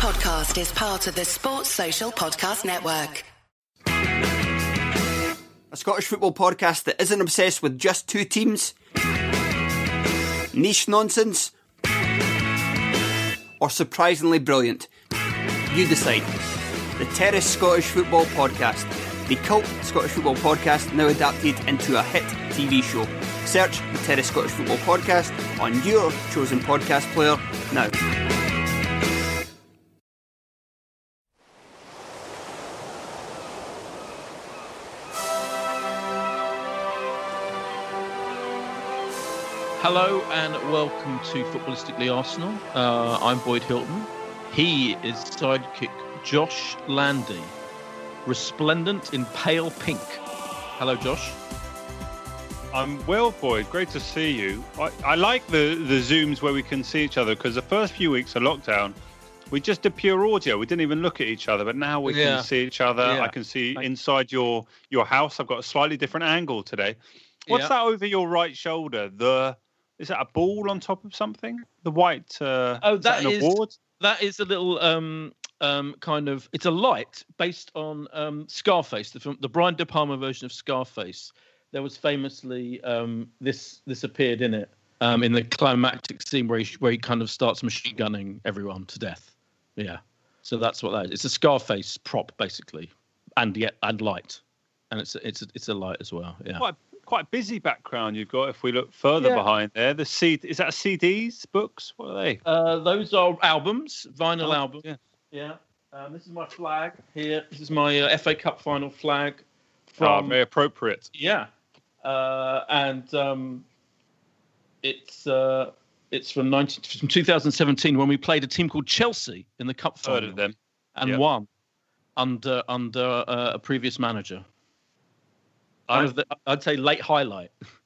podcast is part of the Sports Social Podcast Network. A Scottish football podcast that isn't obsessed with just two teams, niche nonsense, or surprisingly brilliant. You decide. The Terrace Scottish Football Podcast, the cult Scottish football podcast now adapted into a hit TV show. Search the Terrace Scottish Football Podcast on your chosen podcast player now. Hello and welcome to Footballistically Arsenal. Uh, I'm Boyd Hilton. He is sidekick Josh Landy, resplendent in pale pink. Hello, Josh. I'm well, Boyd. Great to see you. I, I like the, the Zooms where we can see each other because the first few weeks of lockdown, we just did pure audio. We didn't even look at each other, but now we Yeah. can see each other. Yeah. I can see inside your your house. I've got a slightly different angle today. What's Yeah. that over your right shoulder? The is that a ball on top of something? The white. Uh, Oh, is that that an is- award. That is a little um, um, kind of. It's a light based on um, Scarface, the film, the Brian De Palma version of Scarface. There was famously um, this this appeared in it um, in the climactic scene where he where he kind of starts machine gunning everyone to death. Yeah, so that's what that is. It's a Scarface prop basically, and yet and light, and it's a, it's a, it's a light as well. Yeah. Quite quite a busy background you've got. If we look further Yeah. behind there, the C is that CDs, books? What are they? Uh, those are albums, vinyl Oh, albums. yeah. Yeah. Um, this is my flag here. This is my uh, FA Cup final flag Ah, from very appropriate. yeah, uh, and um, it's uh, it's from 19, from 2017 when we played a team called Chelsea in the cup Heard final of them. and yeah. won under under uh, a previous manager. I- of the, I'd say late highlight.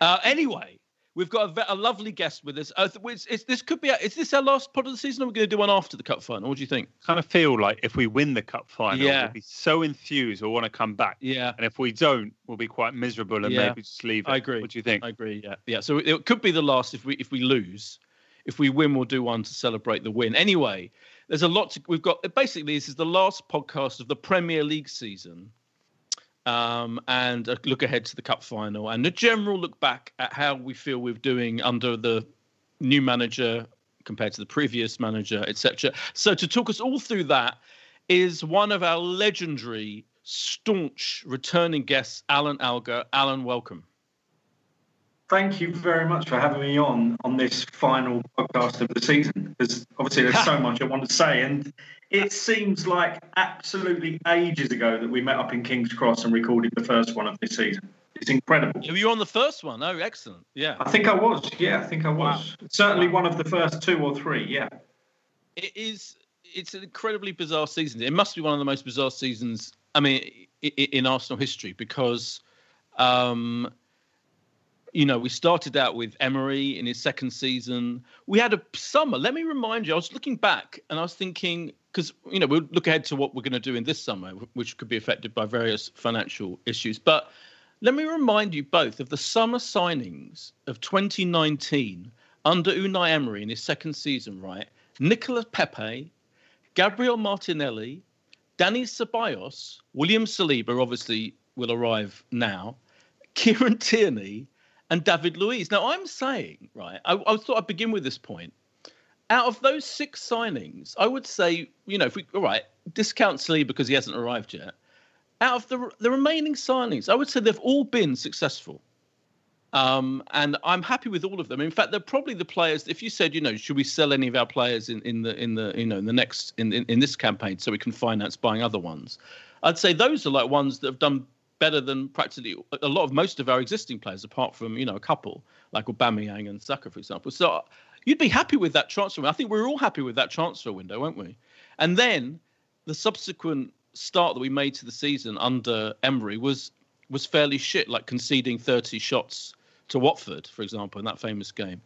uh, anyway, we've got a, a lovely guest with us. Uh, th- it's, it's, this could be. Is this our last pod of the season? Or are we going to do one after the cup final? What do you think? kind of feel like if we win the cup final, Yeah. we'll be so enthused we'll want to come back. Yeah, And if we don't, we'll be quite miserable and Yeah. maybe just leave it. I agree. What do you think? I agree. Yeah, yeah. So it could be the last if we if we lose. If we win, we'll do one to celebrate the win. Anyway, there's a lot to. We've got basically this is the last podcast of the Premier League season, um, and a look ahead to the cup final and a general look back at how we feel we're doing under the new manager compared to the previous manager, etc. So to talk us all through that is one of our legendary, staunch returning guests, Alan Alger. Alan, welcome. Thank you very much for having me on on this final podcast of the season. Because obviously there's so much I want to say, and it seems like absolutely ages ago that we met up in King's Cross and recorded the first one of this season. It's incredible. Were you on the first one? Oh, excellent. Yeah. I think I was. Yeah, I think I was. Certainly one of the first two or three. Yeah. It is. It's an incredibly bizarre season. It must be one of the most bizarre seasons. I mean, in Arsenal history, because, um, you know, we started out with Emery in his second season. We had a summer. Let me remind you. I was looking back and I was thinking because you know we'll look ahead to what we're going to do in this summer, which could be affected by various financial issues. But let me remind you both of the summer signings of 2019 under Unai Emery in his second season. Right, Nicolas Pepe, Gabriel Martinelli, Danny Ceballos, William Saliba obviously will arrive now, Kieran Tierney, and David Luiz. Now I'm saying, right, I, I thought I'd begin with this point. Out of those six signings, I would say, you know, if we all right, discount Saliba because he hasn't arrived yet. Out of the the remaining signings, I would say they've all been successful. Um, and I'm happy with all of them. In fact, they're probably the players. If you said, you know, should we sell any of our players in, in the in the you know in the next in, in in this campaign so we can finance buying other ones, I'd say those are like ones that have done better than practically a lot of most of our existing players, apart from you know a couple like Aubameyang and Saka, for example. So you'd be happy with that transfer. I think we're all happy with that transfer window, weren't we? And then the subsequent start that we made to the season under Emery was was fairly shit, like conceding 30 shots to Watford, for example, in that famous game.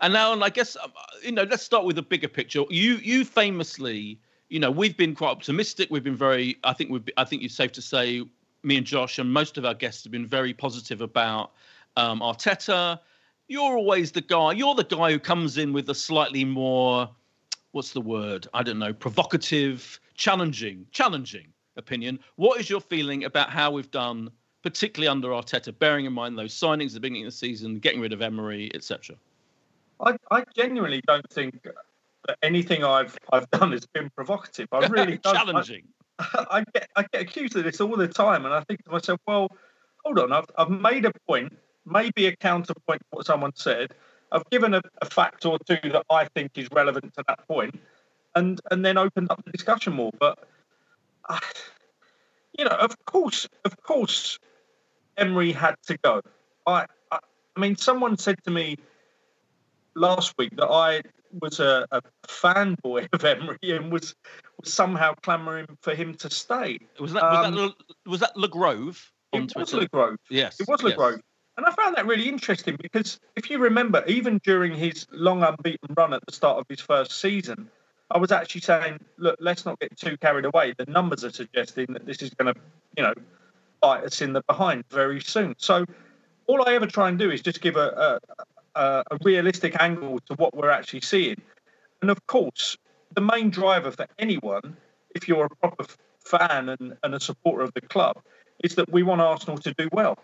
And now, and I guess um, you know, let's start with the bigger picture. You you famously, you know, we've been quite optimistic. We've been very, I think we've, I think it's safe to say, me and Josh and most of our guests have been very positive about um, Arteta. You're always the guy. You're the guy who comes in with a slightly more what's the word? I don't know, provocative, challenging, challenging opinion. What is your feeling about how we've done, particularly under Arteta, bearing in mind those signings at the beginning of the season, getting rid of Emery, etc.? I, I genuinely don't think that anything I've I've done has been provocative. I really challenging. I, get I get accused of this all the time, and I think to myself, well, hold on, I've I've made a point, maybe a counterpoint to what someone said. I've given a, a fact or two that I think is relevant to that point, and and then opened up the discussion more. But uh, you know, of course, of course, Emery had to go. I, I, I mean, someone said to me last week that I was a, a fanboy of Emery and was, was somehow clamouring for him to stay. Was that was, um, that, was that Le Grove it was Le Grove. Yes, it was Le yes. Grove. And I found that really interesting because if you remember, even during his long unbeaten run at the start of his first season, I was actually saying, look, let's not get too carried away. The numbers are suggesting that this is going to, you know, bite us in the behind very soon. So all I ever try and do is just give a, a, a realistic angle to what we're actually seeing. And of course, the main driver for anyone, if you're a proper fan and, and a supporter of the club, is that we want Arsenal to do well.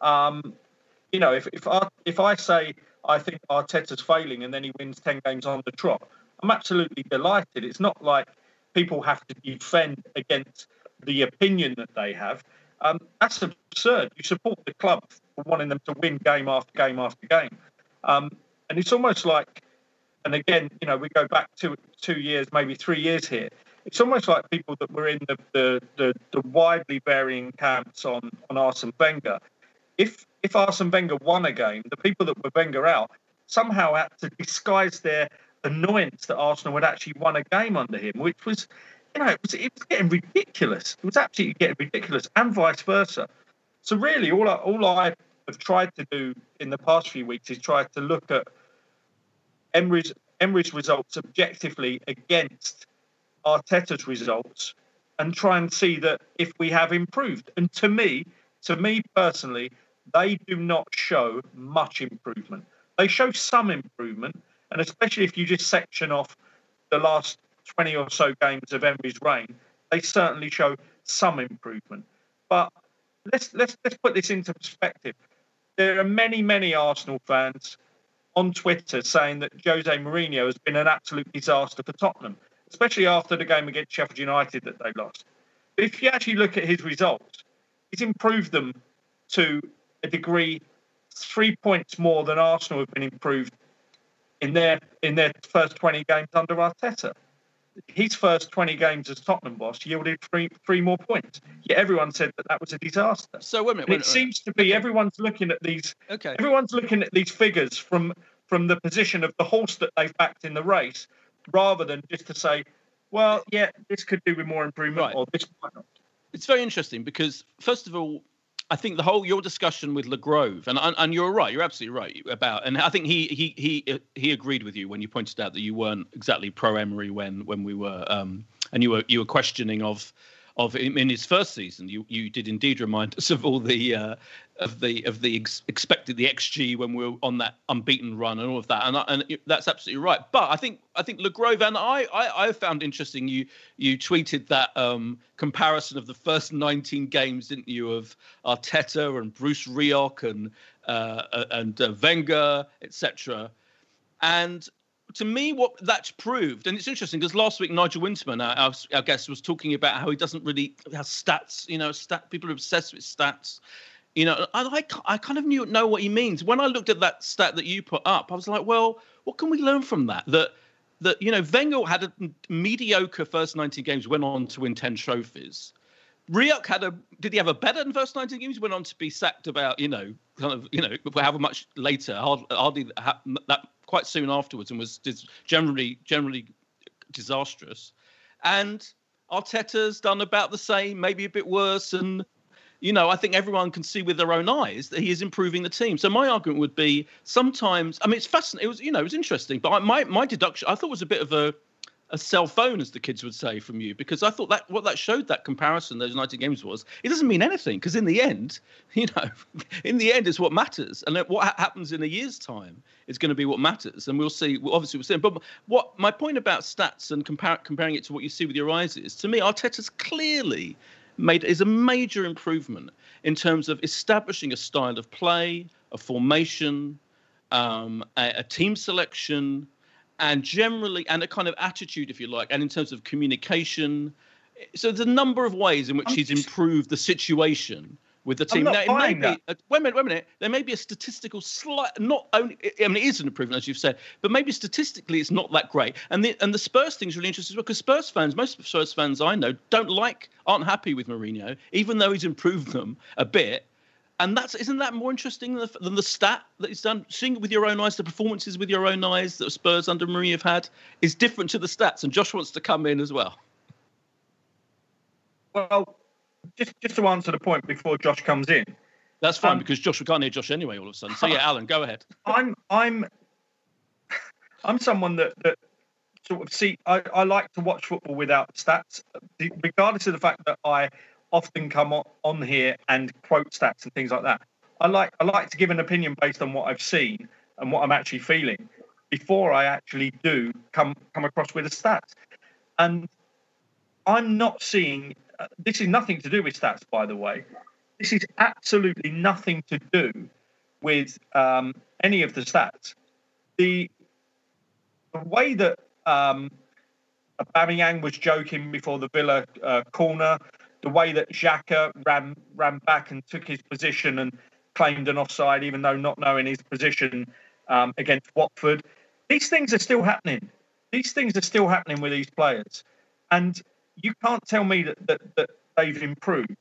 Um, you know, if if I, if I say I think Arteta's failing and then he wins ten games on the trot, I'm absolutely delighted. It's not like people have to defend against the opinion that they have. Um, that's absurd. You support the club for wanting them to win game after game after game, um, and it's almost like, and again, you know, we go back two two years, maybe three years here. It's almost like people that were in the the, the, the widely varying camps on on Arsene Wenger. If if Arsene Wenger won a game, the people that were Wenger out somehow had to disguise their annoyance that Arsenal had actually won a game under him, which was, you know, it was, it was getting ridiculous. It was absolutely getting ridiculous, and vice versa. So really, all I, all I have tried to do in the past few weeks is try to look at Emery's Emery's results objectively against Arteta's results and try and see that if we have improved. And to me, to me personally, they do not show much improvement. They show some improvement, and especially if you just section off the last 20 or so games of Emery's reign, they certainly show some improvement. But let's let's let's put this into perspective. There are many, many Arsenal fans on Twitter saying that Jose Mourinho has been an absolute disaster for Tottenham, especially after the game against Sheffield United that they lost. But if you actually look at his results, he's improved them to a degree three points more than Arsenal have been improved in their in their first 20 games under Arteta. His first 20 games as Tottenham boss yielded three three more points. Yet everyone said that that was a disaster. So wait a minute. Wait, it seems to be everyone's looking at these. Okay. Everyone's looking at these figures from from the position of the horse that they've backed in the race, rather than just to say, well, yeah, this could do with more improvement, right. or this might not. It's very interesting because first of all, I think the whole your discussion with Le Grove, and and you're right, you're absolutely right about, and I think he he he he agreed with you when you pointed out that you weren't exactly pro Emery when when we were, um, and you were you were questioning of of him in his first season. You you did indeed remind us of all the uh, of the of the ex- expected the xG when we were on that unbeaten run and all of that, and and that's absolutely right. But I think I think Le Grove and I I, I found interesting. You you tweeted that um, comparison of the first 19 games, didn't you, of Arteta and Bruce Rioch and uh, and uh, Wenger, etc. And to me, what that's proved, and it's interesting because last week Nigel Winterman, our, our, guest, was talking about how he doesn't really have stats. You know, stat people are obsessed with stats. You know, I, I, I kind of knew know what he means. When I looked at that stat that you put up, I was like, well, what can we learn from that? That that you know, Wenger had a mediocre first 19 games, went on to win 10 trophies. Rioch had a did he have a better than first 19 games? Went on to be sacked about you know kind of you know however much later, hardly, hardly that quite soon afterwards, and was generally generally disastrous. And Arteta's done about the same, maybe a bit worse, and you know, I think everyone can see with their own eyes that he is improving the team. So my argument would be sometimes, I mean, it's fascinating. It was, you know, it was interesting, but my my deduction, I thought was a bit of a a self-own, as the kids would say, from you because I thought that what that showed that comparison those 90 games was it doesn't mean anything because in the end, you know, in the end, it's what matters, and what happens in a year's time is going to be what matters, and we'll see. Obviously, we'll see. But what my point about stats and compar- comparing it to what you see with your eyes is, to me, Arteta's clearly made is a major improvement in terms of establishing a style of play, a formation, um, a, a team selection and generally and a kind of attitude if you like and in terms of communication so there's a number of ways in which I'm he's improved the situation with the team. now, it may be, uh, wait a minute, wait a minute. There may be a statistical slight, not only, I mean, it is an improvement, as you've said, but maybe statistically it's not that great. And the and the Spurs thing is really interesting because Spurs fans, most Spurs fans I know, don't like, aren't happy with Mourinho, even though he's improved them a bit and that's isn't that more interesting than the, than the stat that he's done? Seeing it with your own eyes, the performances with your own eyes that Spurs under Mourinho have had is different to the stats. And Josh wants to come in as well. Well, just just to answer the point before Josh comes in. That's fine um, because Josh we can't hear Josh anyway all of a sudden. So yeah, Alan, go ahead. I'm I'm I'm someone that that sort of see I, I like to watch football without stats, regardless of the fact that I often come on here and quote stats and things like that. I like I like to give an opinion based on what I've seen and what I'm actually feeling before I actually do come come across with the stats. And I'm not seeing uh, this is nothing to do with stats, by the way. This is absolutely nothing to do with um, any of the stats. The, the way that um, Aubameyang was joking before the Villa uh, corner, the way that Xhaka ran ran back and took his position and claimed an offside, even though not knowing his position um, against Watford. These things are still happening. These things are still happening with these players, and you can't tell me that, that, that they've improved.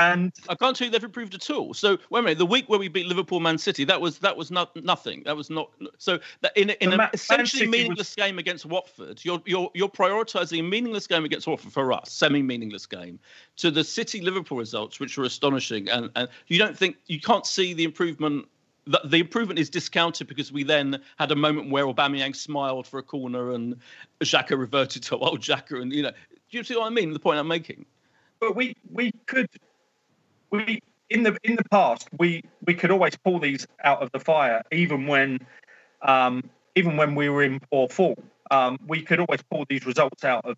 And I can't tell you they've improved at all. So wait a minute, the week where we beat Liverpool, Man City, that was that was not nothing. That was not so. That in in an essentially meaningless was... game against Watford, you're you're you're prioritising a meaningless game against Watford for us, semi-meaningless game, to the City Liverpool results, which were astonishing. And and you don't think you can't see the improvement the, the, improvement is discounted because we then had a moment where Aubameyang smiled for a corner and Xhaka reverted to old Xhaka, and you know, do you see what I mean? The point I'm making. But we we could we in the in the past we we could always pull these out of the fire even when um, even when we were in poor form. Um, we could always pull these results out of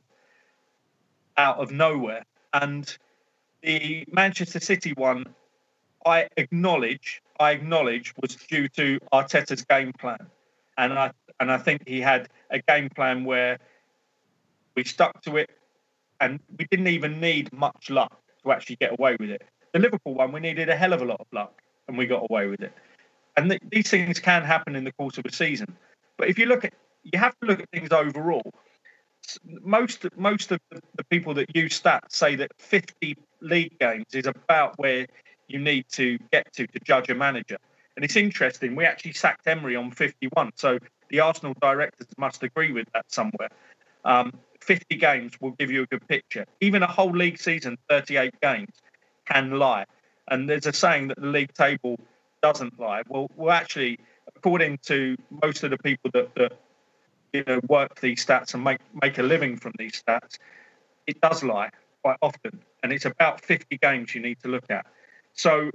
out of nowhere. And the Manchester City one, I acknowledge, I acknowledge was due to Arteta's game plan, and I and I think he had a game plan where we stuck to it, and we didn't even need much luck to actually get away with it. The Liverpool one, we needed a hell of a lot of luck, and we got away with it. And th- these things can happen in the course of a season. But if you look at, you have to look at things overall. Most most of the people that use stats say that 50 league games is about where you need to get to to judge a manager. And it's interesting. We actually sacked Emery on 51, so the Arsenal directors must agree with that somewhere. Um, 50 games will give you a good picture. Even a whole league season, 38 games, can lie. And there's a saying that the league table doesn't lie. Well, well, actually, according to most of the people that, that you know work these stats and make make a living from these stats, it does lie quite often, and it's about 50 games you need to look at. So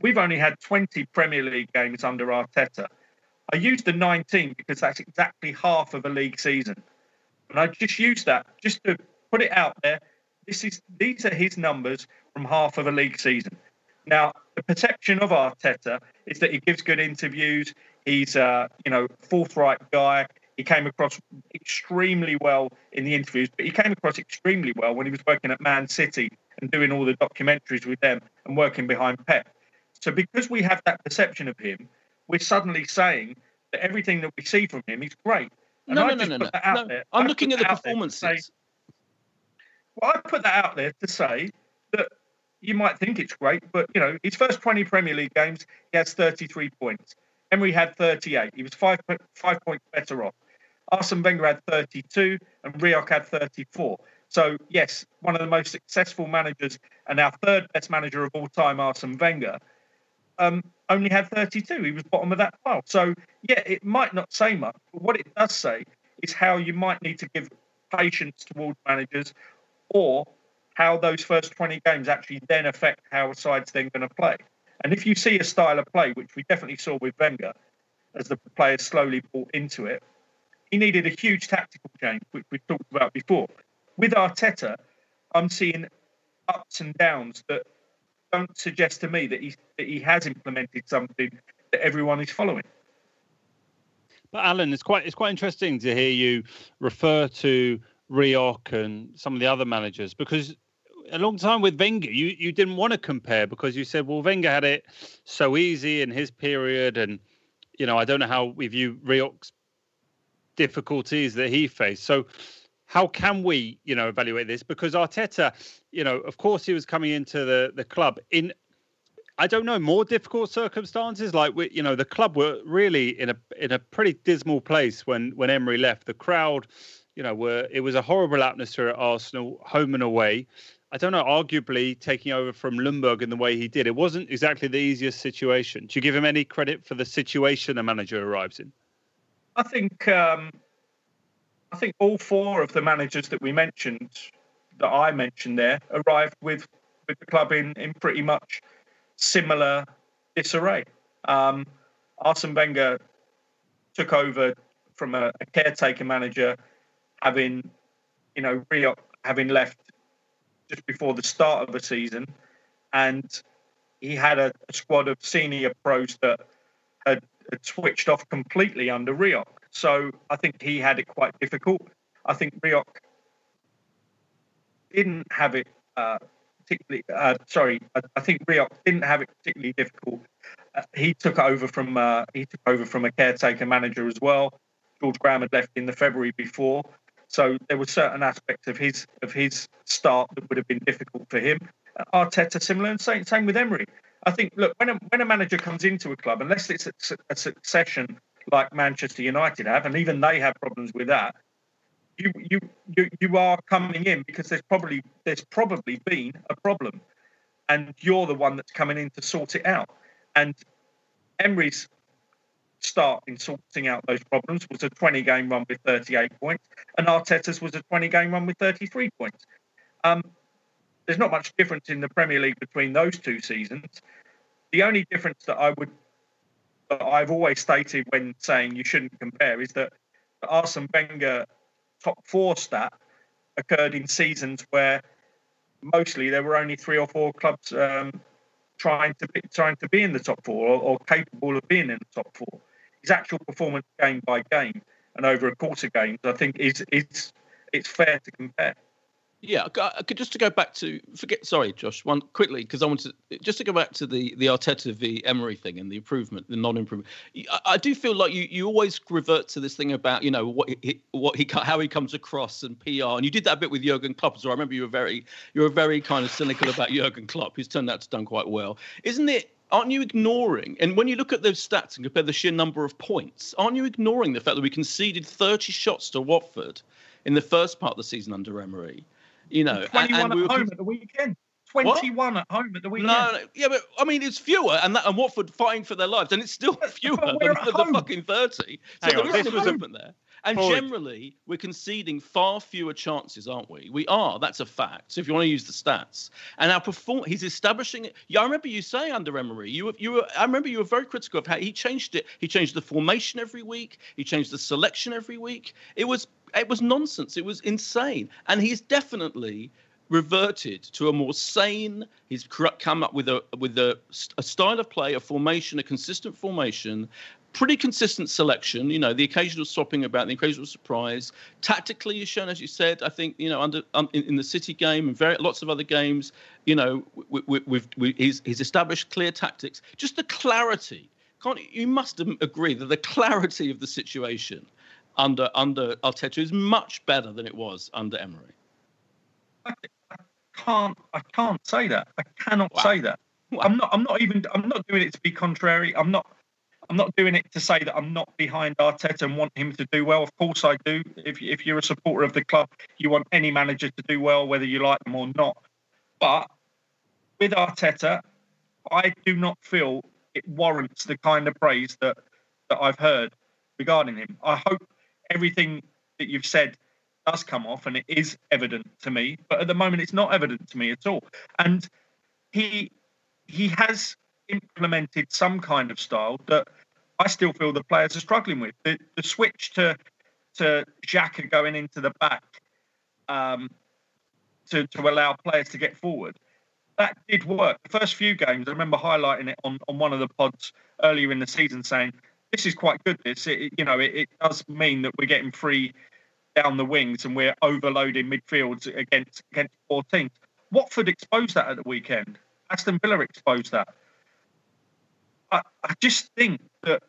we've only had 20 Premier League games under Arteta. I used the 19 because that's exactly half of a league season, and I just used that just to put it out there. This is these are his numbers from half of a league season. Now, the perception of Arteta is that he gives good interviews. He's a you know forthright guy. He came across extremely well in the interviews, but he came across extremely well when he was working at Man City and doing all the documentaries with them and working behind Pep. So because we have that perception of him, we're suddenly saying that everything that we see from him is great. And no, I no, no, no, no. no. I'm looking at the performances. Well, I put that out there to say that you might think it's great, but you know, his first 20 Premier League games, he has 33 points. Emery had 38. He was five five points better off. Arsene Wenger had 32, and Rioch had 34. So yes, one of the most successful managers and our third best manager of all time, Arsene Wenger, um, only had 32. He was bottom of that pile. So yeah, it might not say much, but what it does say is how you might need to give patience towards managers, or how those first 20 games actually then affect how a side's then going to play. And if you see a style of play, which we definitely saw with Wenger, as the players slowly bought into it, he needed a huge tactical change, which we talked about before. With Arteta, I'm seeing ups and downs that don't suggest to me that he that he has implemented something that everyone is following. But Alan, it's quite it's quite interesting to hear you refer to Rioch and some of the other managers because a long time with Wenger, you you didn't want to compare because you said, well, Wenger had it so easy in his period, and you know I don't know how we view Rioch's difficulties that he faced. So how can we, you know, evaluate this? Because Arteta, you know, of course he was coming into the the club in I don't know more difficult circumstances. Like we, you know, the club were really in a in a pretty dismal place when when Emery left. The crowd, you know, were it was a horrible atmosphere at Arsenal, home and away. I don't know. Arguably, taking over from Ljungberg in the way he did, it wasn't exactly the easiest situation. Do you give him any credit for the situation a manager arrives in? I think um, I think all four of the managers that we mentioned, that I mentioned there, arrived with with the club in in pretty much similar disarray. Um, Arsene Wenger took over from a, a caretaker manager, having you know Rioch having left just before the start of the season, and he had a, a squad of senior pros that had, had, switched off completely under Rioch. So I think he had it quite difficult. I think Rioch didn't have it uh, particularly. Uh, sorry, I, I, think Rioch didn't have it particularly difficult. Uh, he took over from uh, he took over from a caretaker manager as well. George Graham had left in the February before, so there were certain aspects of his of his start that would have been difficult for him. Arteta similar, and same same with Emery. I think look when a when a manager comes into a club, unless it's a, a succession like Manchester United have, and even they have problems with that. You you you you are coming in because there's probably there's probably been a problem, and you're the one that's coming in to sort it out. And Emery's start in sorting out those problems was a 20 game run with 38 points, and Arteta's was a 20 game run with 33 points. Um, there's not much difference in the Premier League between those two seasons. The only difference that I would that I've always stated when saying you shouldn't compare is that the Arsene Wenger top four stat occurred in seasons where mostly there were only three or four clubs um, trying to be, trying to be in the top four or, or capable of being in the top four his actual performance game by game and over a of games, I think is it's it's fair to compare. Yeah, just to go back to forget. Sorry, Josh, one quickly because I want to just to go back to the the Arteta v Emery thing and the improvement, the non-improvement. I, I, do feel like you you always revert to this thing about you know what he, what he how he comes across and PR, and you did that bit with Jurgen Klopp as well. I remember you were very you were very kind of cynical about Jurgen Klopp, who's turned out to done quite well. Isn't it aren't you ignoring? And when you look at those stats and compare the sheer number of points, aren't you ignoring the fact that we conceded 30 shots to Watford in the first part of the season under Emery? You know, 21 and, and at we home at the weekend. 21 what? at home at the weekend. No, no, yeah, but I mean, it's fewer, and that, and Watford fighting for their lives, and it's still fewer than the, the, fucking 30. So Hang there on, is an improvement there. And generally, we're conceding far fewer chances, aren't we? We are. That's a fact. So if you want to use the stats, and our perform, he's establishing it. Yeah, I remember you saying under Emery, you were, you were. I remember you were very critical of how he changed it. He changed the formation every week. He changed the selection every week. It was it was nonsense. It was insane. And he's definitely reverted to a more sane. He's come up with a with a, a style of play, a formation, a consistent formation pretty consistent selection. You know, the occasional swapping about, the occasional surprise. Tactically, as shown, as you said, I think you know under um, in, in, the City game and very lots of other games. You know, we, we, we've we, he's, he's established clear tactics. Just the clarity. Can't you must agree that the clarity of the situation under under Arteta is much better than it was under Emery. I, can't I can't say that. I cannot wow. say that. Wow. I'm not I'm not even I'm not doing it to be contrary. I'm not I'm not doing it to say that I'm not behind Arteta and want him to do well. Of course, I do. If, if you're a supporter of the club, you want any manager to do well, whether you like them or not. But with Arteta, I do not feel it warrants the kind of praise that, that I've heard regarding him. I hope everything that you've said does come off, and it is evident to me. But at the moment, it's not evident to me at all. And he he has implemented some kind of style that I still feel the players are struggling with. The, the switch to to Xhaka going into the back um, to to allow players to get forward. That did work. The first few games, I remember highlighting it on, on one of the pods earlier in the season, saying this is quite good. This, it, you know, it, it does mean that we're getting free down the wings and we're overloading midfields against against four teams. Watford exposed that at the weekend. Aston Villa exposed that. I, I just think that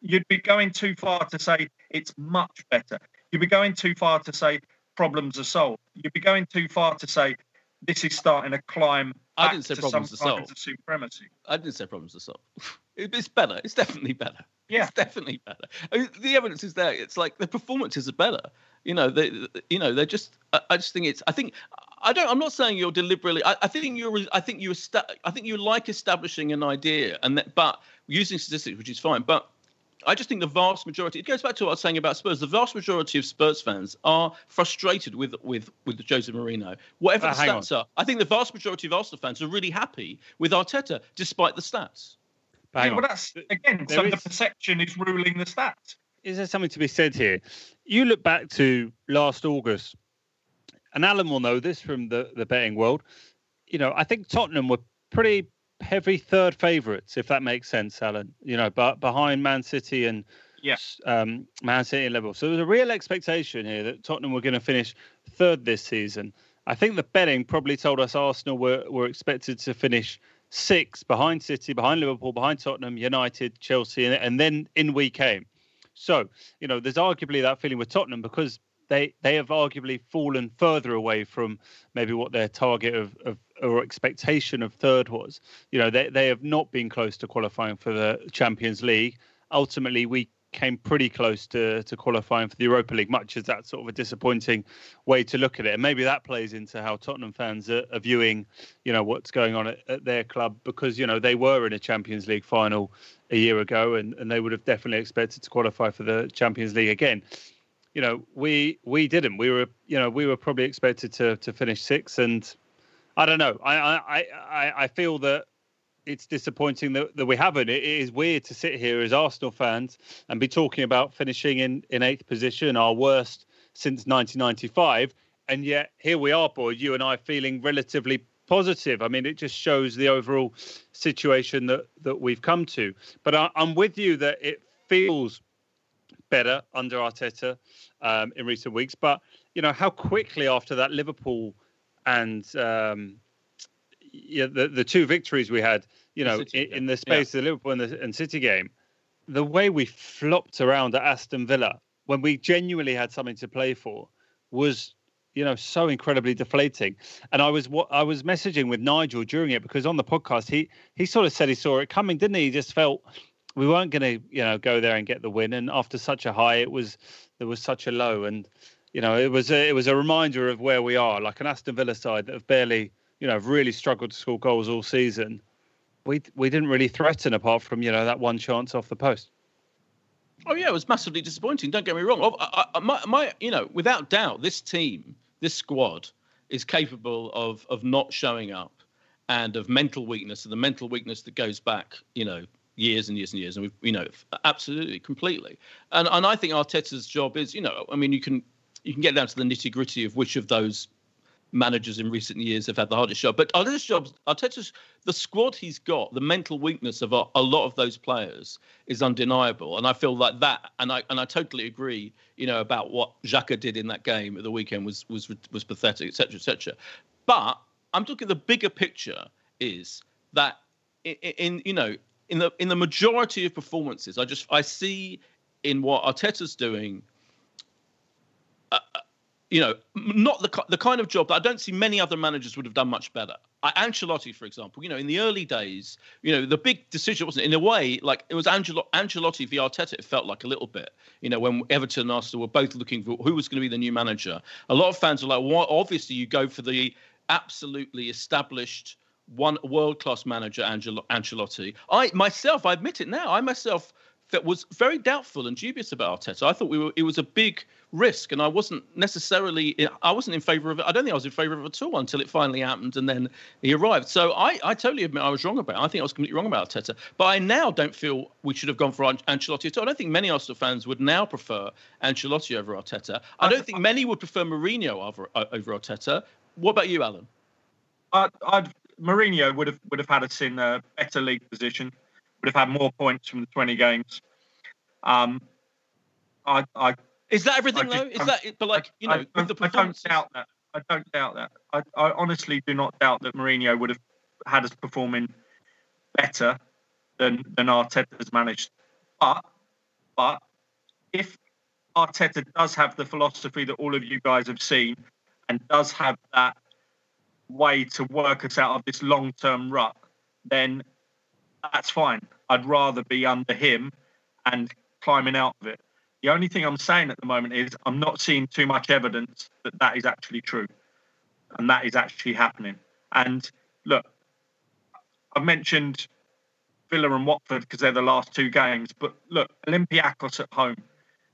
you'd be going too far to say it's much better. You'd be going too far to say problems are solved. You'd be going too far to say this is starting to climb. I didn't say problems are solved. Supremacy. I didn't say problems are solved. It's better. It's definitely better. Yeah, it's definitely better. I mean, the evidence is there. It's like the performances are better. You know, they, you know, they're just. I, I just think it's. I think. I don't. I'm not saying you're deliberately. I, I think you're. I think you. I think you like establishing an idea, and that, but using statistics, which is fine. But I just think the vast majority. It goes back to what I was saying about Spurs. The vast majority of Spurs fans are frustrated with with with Jose Mourinho. Whatever Uh, the hang stats are, I think the vast majority of Arsenal fans are really happy with Arteta, despite the stats. But yeah, well, that's again. There so the perception is ruling the stats. is there something to be said here? You look back to last August, and Alan will know this from the, the betting world. You know, I think Tottenham were pretty heavy third favourites, if that makes sense, Alan. You know, but behind Man City and Yes. um, Man City and Liverpool. So there was a real expectation here that Tottenham were going to finish third this season. I think the betting probably told us Arsenal were, were expected to finish sixth behind City, behind Liverpool, behind Tottenham, United, Chelsea, and, and then in we came. So, you know, there's arguably that feeling with Tottenham because they they have arguably fallen further away from maybe what their target of, of or expectation of third was. You know, they they have not been close to qualifying for the Champions League. Ultimately, we came pretty close to to qualifying for the Europa League, much as that's sort of a disappointing way to look at it. And maybe that plays into how Tottenham fans are, are viewing, you know, what's going on at, at their club because you know they were in a Champions League final a year ago, and, and they would have definitely expected to qualify for the Champions League again. You know, we we didn't. We were, you know, we were probably expected to to finish sixth, and I don't know. I I I, I feel that it's disappointing that, that we haven't. It is weird to sit here as Arsenal fans and be talking about finishing in in eighth position, our worst since 1995, and yet here we are, boy. You and I feeling relatively positive. I mean, it just shows the overall situation that that we've come to. But I, I'm with you that it feels better under Arteta um, in recent weeks. But you know how quickly after that Liverpool and um, yeah, the the two victories we had, you know, City in, in the space of the Liverpool and, the, and City game, the way we flopped around at Aston Villa when we genuinely had something to play for was you know so incredibly deflating. And i was what i was messaging with nigel during it because on the podcast he he sort of said he saw it coming didn't he? He just felt we weren't going to you know go there and get the win and after such a high it was there was such a low and you know it was a, it was a reminder of where we are like an aston villa side that have barely you know have really struggled to score goals all season we we didn't really threaten apart from you know that one chance off the post Oh yeah, it was massively disappointing. Don't get me wrong. I, I, my, my, you know, without doubt, this team, this squad, is capable of of not showing up, and of mental weakness, and the mental weakness that goes back, you know, years and years and years, and we've, you know, absolutely, completely. And and I think Arteta's job is, you know, I mean, you can you can get down to the nitty gritty of which of those managers in recent years have had the hardest job. But Arteta's job, Arteta's the squad he's got, the mental weakness of a, a lot of those players is undeniable, and I feel like that, and I and I totally agree, you know, about what Xhaka did in that game at the weekend was was was pathetic, etc., etc. But I'm talking the bigger picture is that in, in you know in the in the majority of performances, I just I see in what Arteta's doing uh, uh, you know, not the the kind of job that I don't see many other managers would have done much better. I, Ancelotti, for example, you know, in the early days, you know, the big decision wasn't in a way like it was Angelo, Ancelotti v Arteta. It felt like a little bit, you know, when Everton and Arsenal were both looking for who was going to be the new manager. A lot of fans were like, well, obviously you go for the absolutely established one world class manager, Angelo, Ancelotti. I myself, I admit it now, I myself was very doubtful and dubious about Arteta. I thought we were it was a big risk, and I wasn't necessarily I wasn't in favour of it. I don't think I was in favour of it at all until it finally happened, and then he arrived. So I, I totally admit I was wrong about. It. I think I was completely wrong about Arteta, but I now don't feel we should have gone for Ancelotti at all. I don't think many Arsenal fans would now prefer Ancelotti over Arteta. I don't think many would prefer Mourinho over over Arteta. What about you, Alan? I, I'd Mourinho would have would have had us in a better league position would have had more points from the 20 games. Um, I, I is that everything though? Is that but like you know I, the I don't doubt that. I don't doubt that. I, I honestly do not doubt that Mourinho would have had us performing better than than Arteta has managed. But but if Arteta does have the philosophy that all of you guys have seen and does have that way to work us out of this long term rut, then that's fine. I'd rather be under him and climbing out of it. The only thing I'm saying at the moment is I'm not seeing too much evidence that that is actually true and that is actually happening. And look, I've mentioned Villa and Watford because they're the last two games, but look, Olympiacos at home,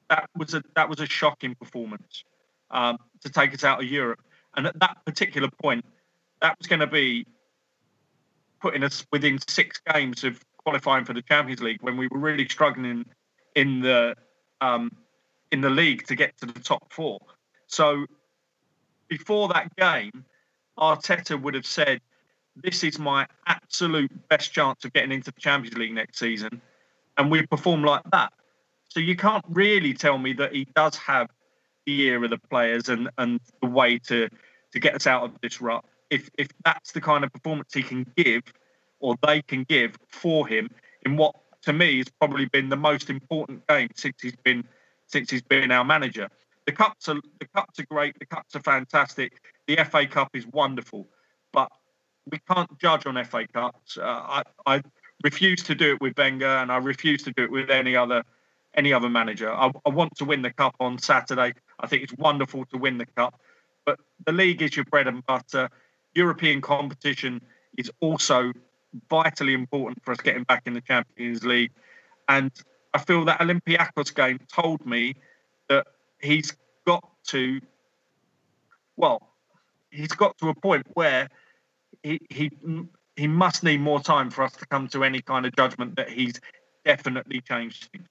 that was a that was a shocking performance um, to take us out of Europe. And at that particular point, that was going to be putting us within six games of qualifying for the Champions League when we were really struggling in the um, in the league to get to the top four. So before that game, Arteta would have said, "This is my absolute best chance of getting into the Champions League next season," and we perform like that. So you can't really tell me that he does have the ear of the players and and the way to to get us out of this rut. If if that's the kind of performance he can give, or they can give for him in what to me has probably been the most important game since he's been since he's been our manager. The cups are the cups are great. The cups are fantastic. The FA Cup is wonderful, but we can't judge on FA Cups. Uh, I, I refuse to do it with Wenger, and I refuse to do it with any other any other manager. I, I want to win the cup on Saturday. I think it's wonderful to win the cup, but the league is your bread and butter. European competition is also vitally important for us getting back in the Champions League. And I feel that Olympiacos game told me that he's got to, well, he's got to a point where he he he must need more time for us to come to any kind of judgment that he's definitely changed things.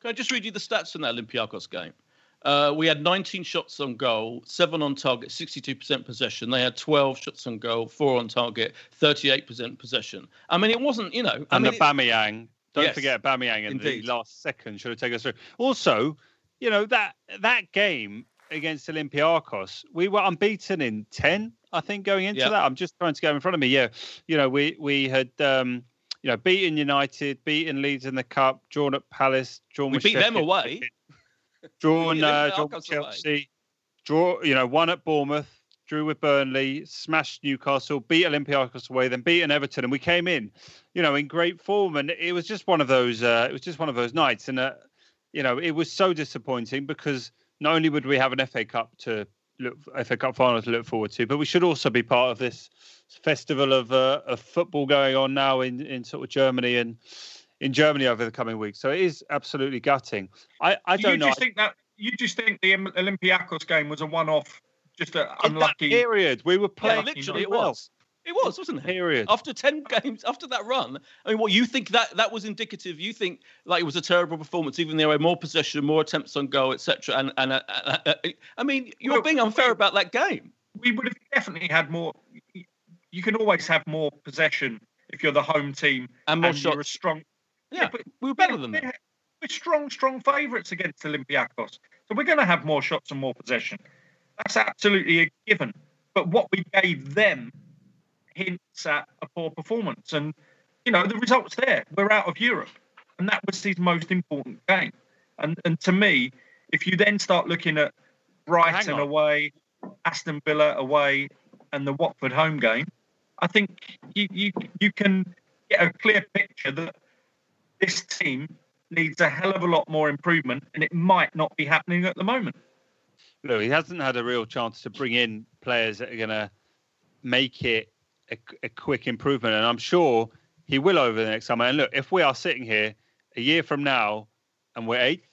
Can I just read you the stats from that Olympiacos game? Uh, we had 19 shots on goal, seven on target, 62% possession. They had 12 shots on goal, four on target, 38% possession. I mean, it wasn't, you know. I and mean, the Aubameyang. Don't yes, forget Aubameyang in indeed. the last second should have taken us through. Also, you know that that game against Olympiacos, we were unbeaten in 10, I think, going into that. I'm just trying to go in front of me. Yeah, you know, we we had. Um, you know, beaten United, beaten Leeds in the cup, drawn at Palace, drawn. We beat Sheffield, them away drawn, uh, drawn Chelsea, draw, you know, one at Bournemouth, drew with Burnley, smashed Newcastle, beat Olympiacos away, then beat Everton, and we came in, you know, in great form, and it was just one of those, uh, it was just one of those nights, and uh, you know, it was so disappointing because not only would we have an FA Cup to look, FA Cup final to look forward to, but we should also be part of this festival of uh, of football going on now in in sort of Germany and in Germany over the coming weeks. So it is absolutely gutting. I, I don't you know. Just think that you just think the Olympiacos game was a one-off, just an unlucky period. We were playing yeah, literally. It was. It was, wasn't it? Period. After ten games, after that run, I mean, what you think that that was indicative? You think like it was a terrible performance, even though they had more possession, more attempts on goal, etc. And and uh, uh, uh, I mean, you're well, being unfair we, about that game. We would have definitely had more. You can always have more possession if you're the home team and more and shots. You're a strong, yeah, but we were better than them. We're strong, strong favourites against Olympiacos. So we're going to have more shots and more possession. That's absolutely a given. But what we gave them hints at a poor performance. And, you know, the result's there. We're out of Europe. And that was his most important game. And, and to me, if you then start looking at Brighton away, Aston Villa away, and the Watford home game, I think you, you, you can get a clear picture that this team needs a hell of a lot more improvement, and it might not be happening at the moment. Look, he hasn't had a real chance to bring in players that are going to make it a, a, quick improvement, and I'm sure he will over the next summer. And look, if we are sitting here a year from now, and we're eighth,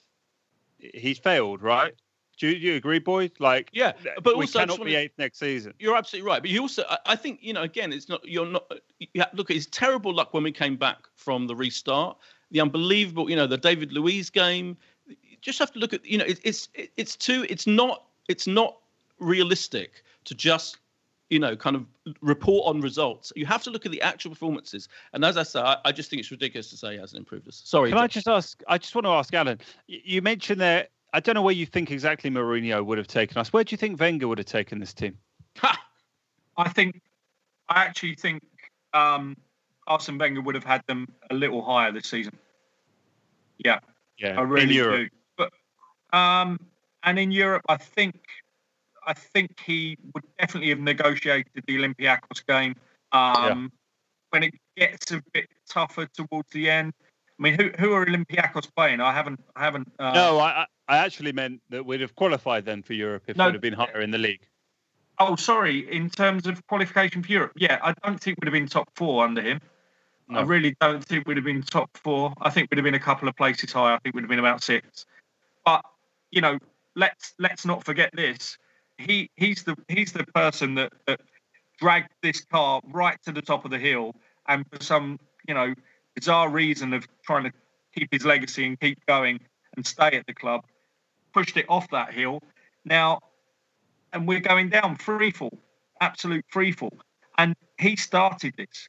he's failed, right? Do you, do you agree, boys? Like, yeah, but we also cannot be eighth next season. You're absolutely right, but you also, I, I think, you know, again, it's not. You're not. Yeah, look, it's terrible luck when we came back from the restart. The unbelievable, you know, the David Luiz game. You just have to look at, you know, it, it's it's too. It's not. It's not realistic to just you know, kind of report on results. You have to look at the actual performances. And as I say, I, I just think it's ridiculous to say he hasn't improved us. Sorry. Can Josh. I just ask? I just want to ask Alan. You mentioned there. I don't know where you think exactly Mourinho would have taken us. Where do you think Wenger would have taken this team? I think. I actually think um, Arsene Wenger would have had them a little higher this season. Yeah. Yeah. I really in Europe. do. But um, and in Europe, I think I think he would definitely have negotiated the Olympiacos game. Um, yeah. When it gets a bit tougher towards the end, I mean, who who are Olympiacos playing? I haven't I haven't. Uh... No, I I actually meant that we'd have qualified then for Europe if no, we'd have been higher in the league. Oh, sorry. In terms of qualification for Europe, yeah, I don't think we'd have been top four under him. No. I really don't think we'd have been top four. I think we'd have been a couple of places higher. I think we'd have been about six. But you know, let's let's not forget this he he's the he's the person that, that dragged this car right to the top of the hill, and for some you know bizarre reason of trying to keep his legacy and keep going and stay at the club, pushed it off that hill. Now, and we're going down free fall, absolute free fall, and he started this.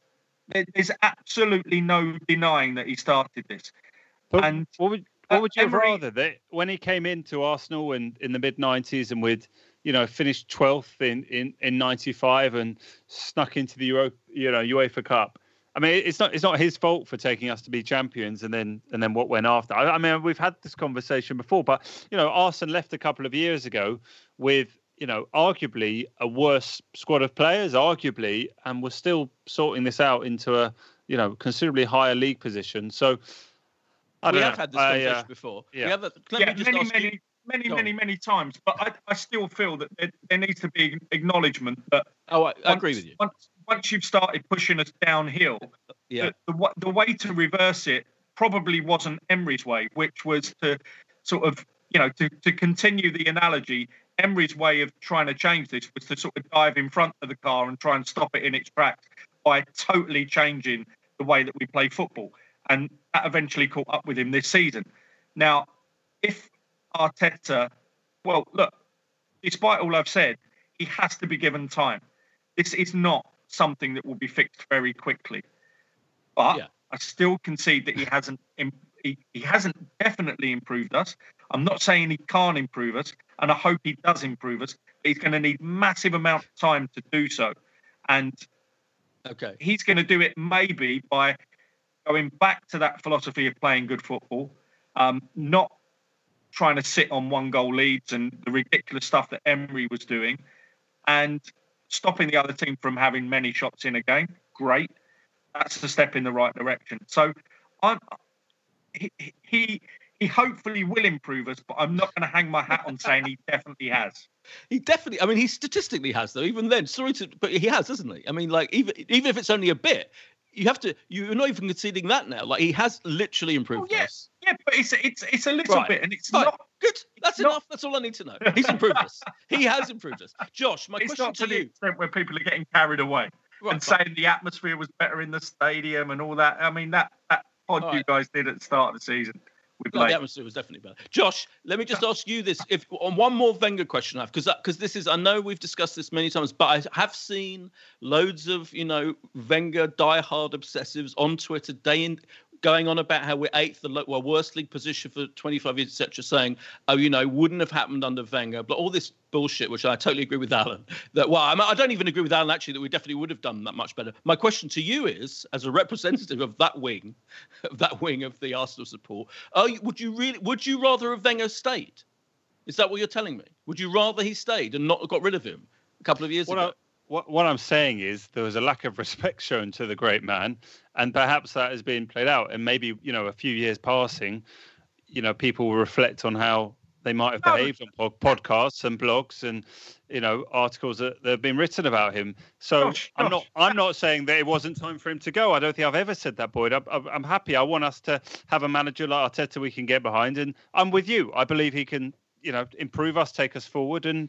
There's absolutely no denying that he started this. But and what would uh, what would you have rather that when he came into Arsenal in, in the mid '90s and with you know, finished 12th in, in, in 95 and snuck into the Euro, you know, UEFA Cup. I mean, it's not it's not his fault for taking us to be champions, and then and then what went after. I, I mean, we've had this conversation before, but you know, Arsene left a couple of years ago with you know arguably a worse squad of players, arguably, and we're still sorting this out into a you know considerably higher league position. So I we have know. had this conversation I, uh, before. Yeah, a, yeah many, many, many, many, many times, but I, I still feel that there, there, needs to be acknowledgement that. Oh, I, I agree with you. Once, once you've started pushing us downhill, yeah. the, the, the way to reverse it probably wasn't Emery's way, which was to sort of, you know, to, to continue the analogy. Emery's way of trying to change this was to sort of dive in front of the car and try and stop it in its tracks by totally changing the way that we play football. And that eventually caught up with him this season. Now, if Arteta, well, look, despite all I've said, he has to be given time. This is not something that will be fixed very quickly. But yeah. I still concede that he hasn't he, he hasn't definitely improved us. I'm not saying he can't improve us, and I hope he does improve us. But he's going to need massive amount of time to do so, and okay, he's going to do it maybe by going back to that philosophy of playing good football, um, not trying to sit on one goal leads and the ridiculous stuff that Emery was doing, and stopping the other team from having many shots in a game. Great, that's a step in the right direction. So, I'm he he, he hopefully will improve us, but I'm not going to hang my hat on saying he definitely has. He definitely. I mean, he statistically has though. Even then, sorry to, but he has, doesn't he? I mean, like even even if it's only a bit, you have to. You're not even conceding that now. Like he has literally oh, improved. Oh, yes, yeah, but it's it's it's a little right. bit, and it's not good. That's enough. Not... That's all I need to know. He's improved us. He has improved us. Josh, my it's question not to, to you: extent where people are getting carried away right, and saying the atmosphere was better in the stadium and all that. I mean that that pod you guys did at the start of the season no, the atmosphere was definitely better. Josh, let me just ask you this: if on one more Wenger question I have, because because this is I know we've discussed this many times, but I have seen loads of you know Wenger diehard obsessives on Twitter day in going on about how we're eighth, the well, worst league position for 25 years, etc., saying, oh, you know, wouldn't have happened under Wenger, but all this bullshit, which I totally agree with Alan. That well, I, mean, I don't even agree with Alan actually that we definitely would have done that much better. My question to you is, as a representative of that wing, of that wing of the Arsenal support, you, would you really, would you rather have Wenger stayed? Is that what you're telling me? Would you rather he stayed and not got rid of him a couple of years well, ago? What, what I'm saying is there was a lack of respect shown to the great man, and perhaps that has been played out. And maybe you know, a few years passing, you know, people will reflect on how they might have behaved on pod- podcasts and blogs and you know articles that, that have been written about him. So Josh, I'm not I'm not saying that it wasn't time for him to go. I don't think I've ever said that, Boyd. I'm, I'm I'm happy. I want us to have a manager like Arteta we can get behind, and I'm with you. I believe he can you know improve us, take us forward, and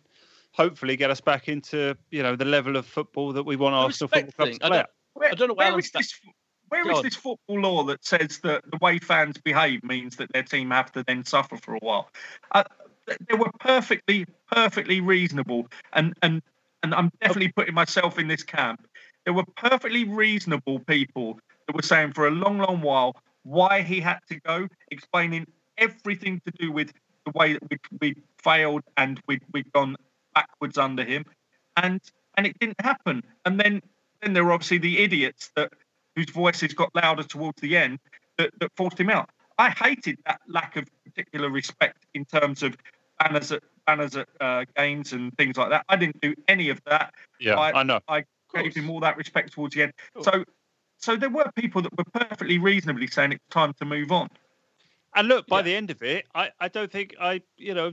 hopefully get us back into you know the level of football that we want The Arsenal Football Club thing, to I don't- Where, I don't know where where is this? Where Go is this football law that says that the way fans behave means that their team have to then suffer for a while? Uh, they were perfectly, perfectly reasonable, and and and I'm definitely putting myself in this camp. There were perfectly reasonable people that were saying for a long, long while why he had to go, explaining everything to do with the way that we we failed and we we'd gone backwards under him, and and it didn't happen. And then then there were obviously the idiots that whose voices got louder towards the end that, that forced him out. I hated that lack of particular respect in terms of banners at banners at uh, games and things like that. I didn't do any of that. Yeah, I- I know. I gave him all that respect towards the end. So so there were people that were perfectly reasonably saying it's time to move on. And look, by Yeah. the end of it, I, I don't think I, you know,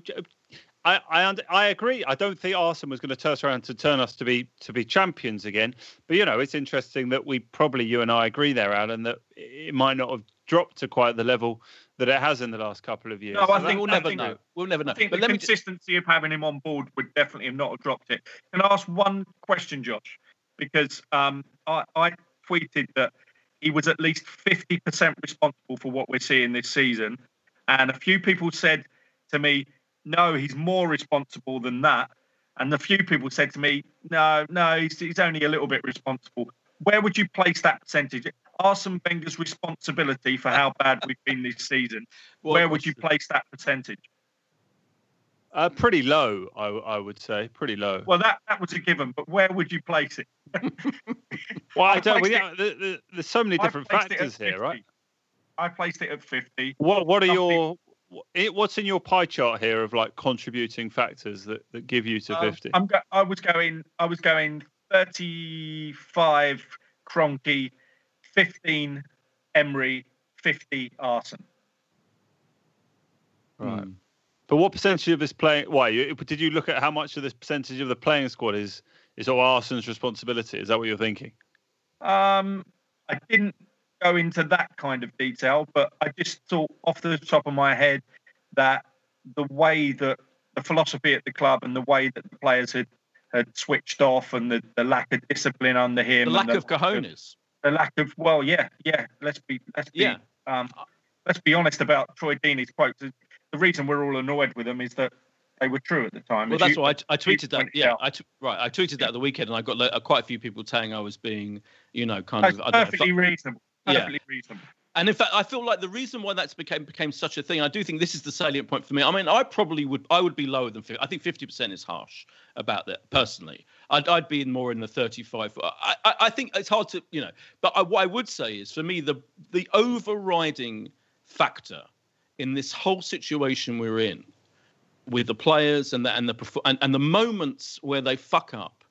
I I, I agree. I don't think Arsenal was going to turn us around to turn us to be to be champions again. But you know, it's interesting that we probably you and I agree there, Alan, that it might not have dropped to quite the level that it has in the last couple of years. No, I So that- think we'll never think- know. We'll never know. I think But the let me consistency of having him on board would definitely have not have dropped it. Can I ask one question, Josh? Because um, I, I tweeted that he was at least 50% responsible for what we're seeing this season. And a few people said to me, no, he's more responsible than that. And a few people said to me, no, no, he's, he's only a little bit responsible. Where would you place that percentage? Arsene Wenger's responsibility for how bad we've been this season. What Where would you place that percentage? uh, pretty low, I, I would say, pretty low. Well, that, that was a given, but where would you place it? Well, I I don't. placed We, uh, there- there- there's so many different placed it at factors here, 50. right? I placed it at 50. What What are Nothing. your what- it- What's in your pie chart here of like contributing factors that, that give you to Um, 50? I'm go- I was going I was going 35 Kroenke, 15 Emery, 50 Arsene. Right. Hmm. But what percentage of this playing? Why you, did you look at how much of this percentage of the playing squad is is all Arsenal's responsibility? Is that what you're thinking? Um, I didn't go into that kind of detail, but I just thought off the top of my head that the way that the philosophy at the club and the way that the players had, had switched off and the, the lack of discipline under him, The lack of cojones. the lack of well, yeah, yeah. Let's be let's be Yeah. um, let's be honest about Troy Deeney's quotes. The reason we're all annoyed with them is that they were true at the time. Well, that's you- why I, I tweeted that. Yeah. I t- right. I tweeted that at the weekend, and I got uh, quite a few people saying I was being, you know, kind That's of. I don't know, perfectly Yeah. Reasonable. And in fact, I feel like the reason why that's became became such a thing, I do think this is the salient point for me. I mean, I probably would I would be lower than 50. I think 50% is harsh about that personally. I'd, I'd be in more in the 35. I, I, I think it's hard to, you know, but I, what I would say is for me, the the overriding factor in this whole situation we're in with the players and the and the and, and the moments where they fuck up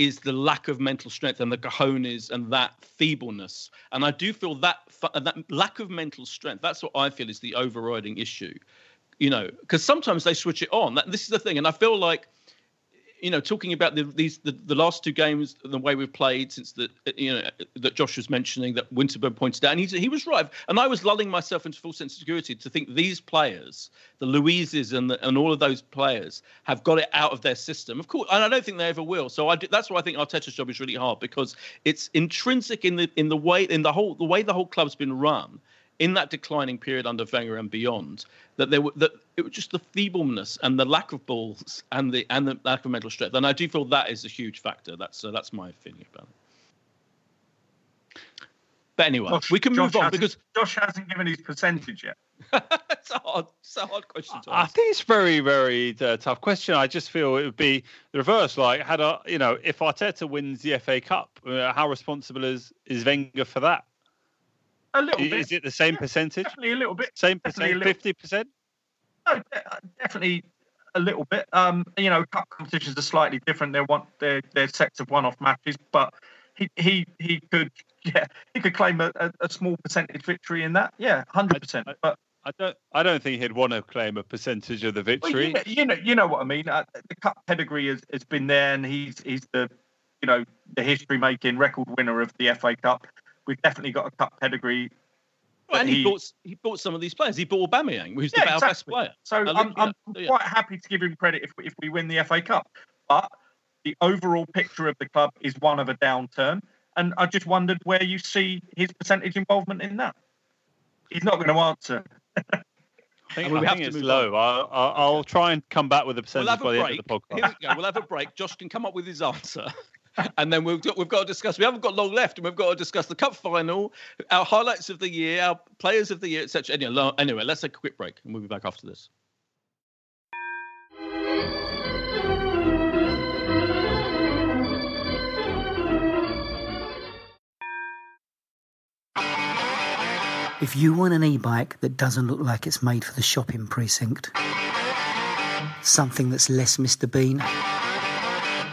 is the lack of mental strength and the cojones and that feebleness. And I do feel that uh, that lack of mental strength. That's what I feel is the overriding issue. You know, because sometimes they switch it on. This is the thing, and I feel like, you know, talking about the, these the, the last two games, the way we've played since the you know that Josh was mentioning that Winterburn pointed out, and he he was right. And I was lulling myself into full sense of security to think these players, the Luizes and the, and all of those players, have got it out of their system. Of course, and I don't think they ever will. So I do, that's why I think Arteta's job is really hard because it's intrinsic in the in the way in the whole the way the whole club's been run in that declining period under Wenger and beyond, that there were that it was just the feebleness and the lack of balls and the and the lack of mental strength. And I do feel that is a huge factor. That's uh, that's my feeling about it. But anyway, Josh- we can move Josh on because Josh hasn't given his percentage yet. it's a hard, it's a hard question to I think it's a very, very uh, tough question. I just feel it would be the reverse. Like, had a, you know, if Arteta wins the FA Cup, uh, how responsible is is Wenger for that? A little Is, bit. is it the same Yeah, percentage? Definitely a little bit. Same definitely a percent, fifty percent. No, definitely a little bit. Um, you know, cup competitions are slightly different. They're one, they're, they're sets of one-off matches, but he he he could yeah he could claim a, a, a small percentage victory in that. Yeah, hundred percent. But I don't. I don't think he'd want to claim a percentage of the victory. Well, you, know, you know, you know what I mean. Uh, the cup pedigree has, has been there, and he's he's the, you know, the history-making record winner of the FA Cup. We've definitely got a cup pedigree. Well, and he, he, bought he bought some of these players. He bought Aubameyang, who's yeah, the exactly. best player. So I'm, I'm yeah. quite happy to give him credit if if we win the FA Cup, but the overall picture of the club is one of a downturn. And I just wondered where you see his percentage involvement in that. He's not going to answer. I think, I think it's low. I'll, I'll, I'll, try and come back with a percentage we'll by the break. end of the podcast. Here we go. We'll have a break. Josh can come up with his answer. and then we've got, we've got to discuss. We haven't got long left, and we've got to discuss the cup final, our highlights of the year, our players of the year, etc. Anyway, anyway, let's take a quick break, and we'll be back after this. If you want an e-bike that doesn't look like it's made for the shopping precinct, something that's less Mr. Bean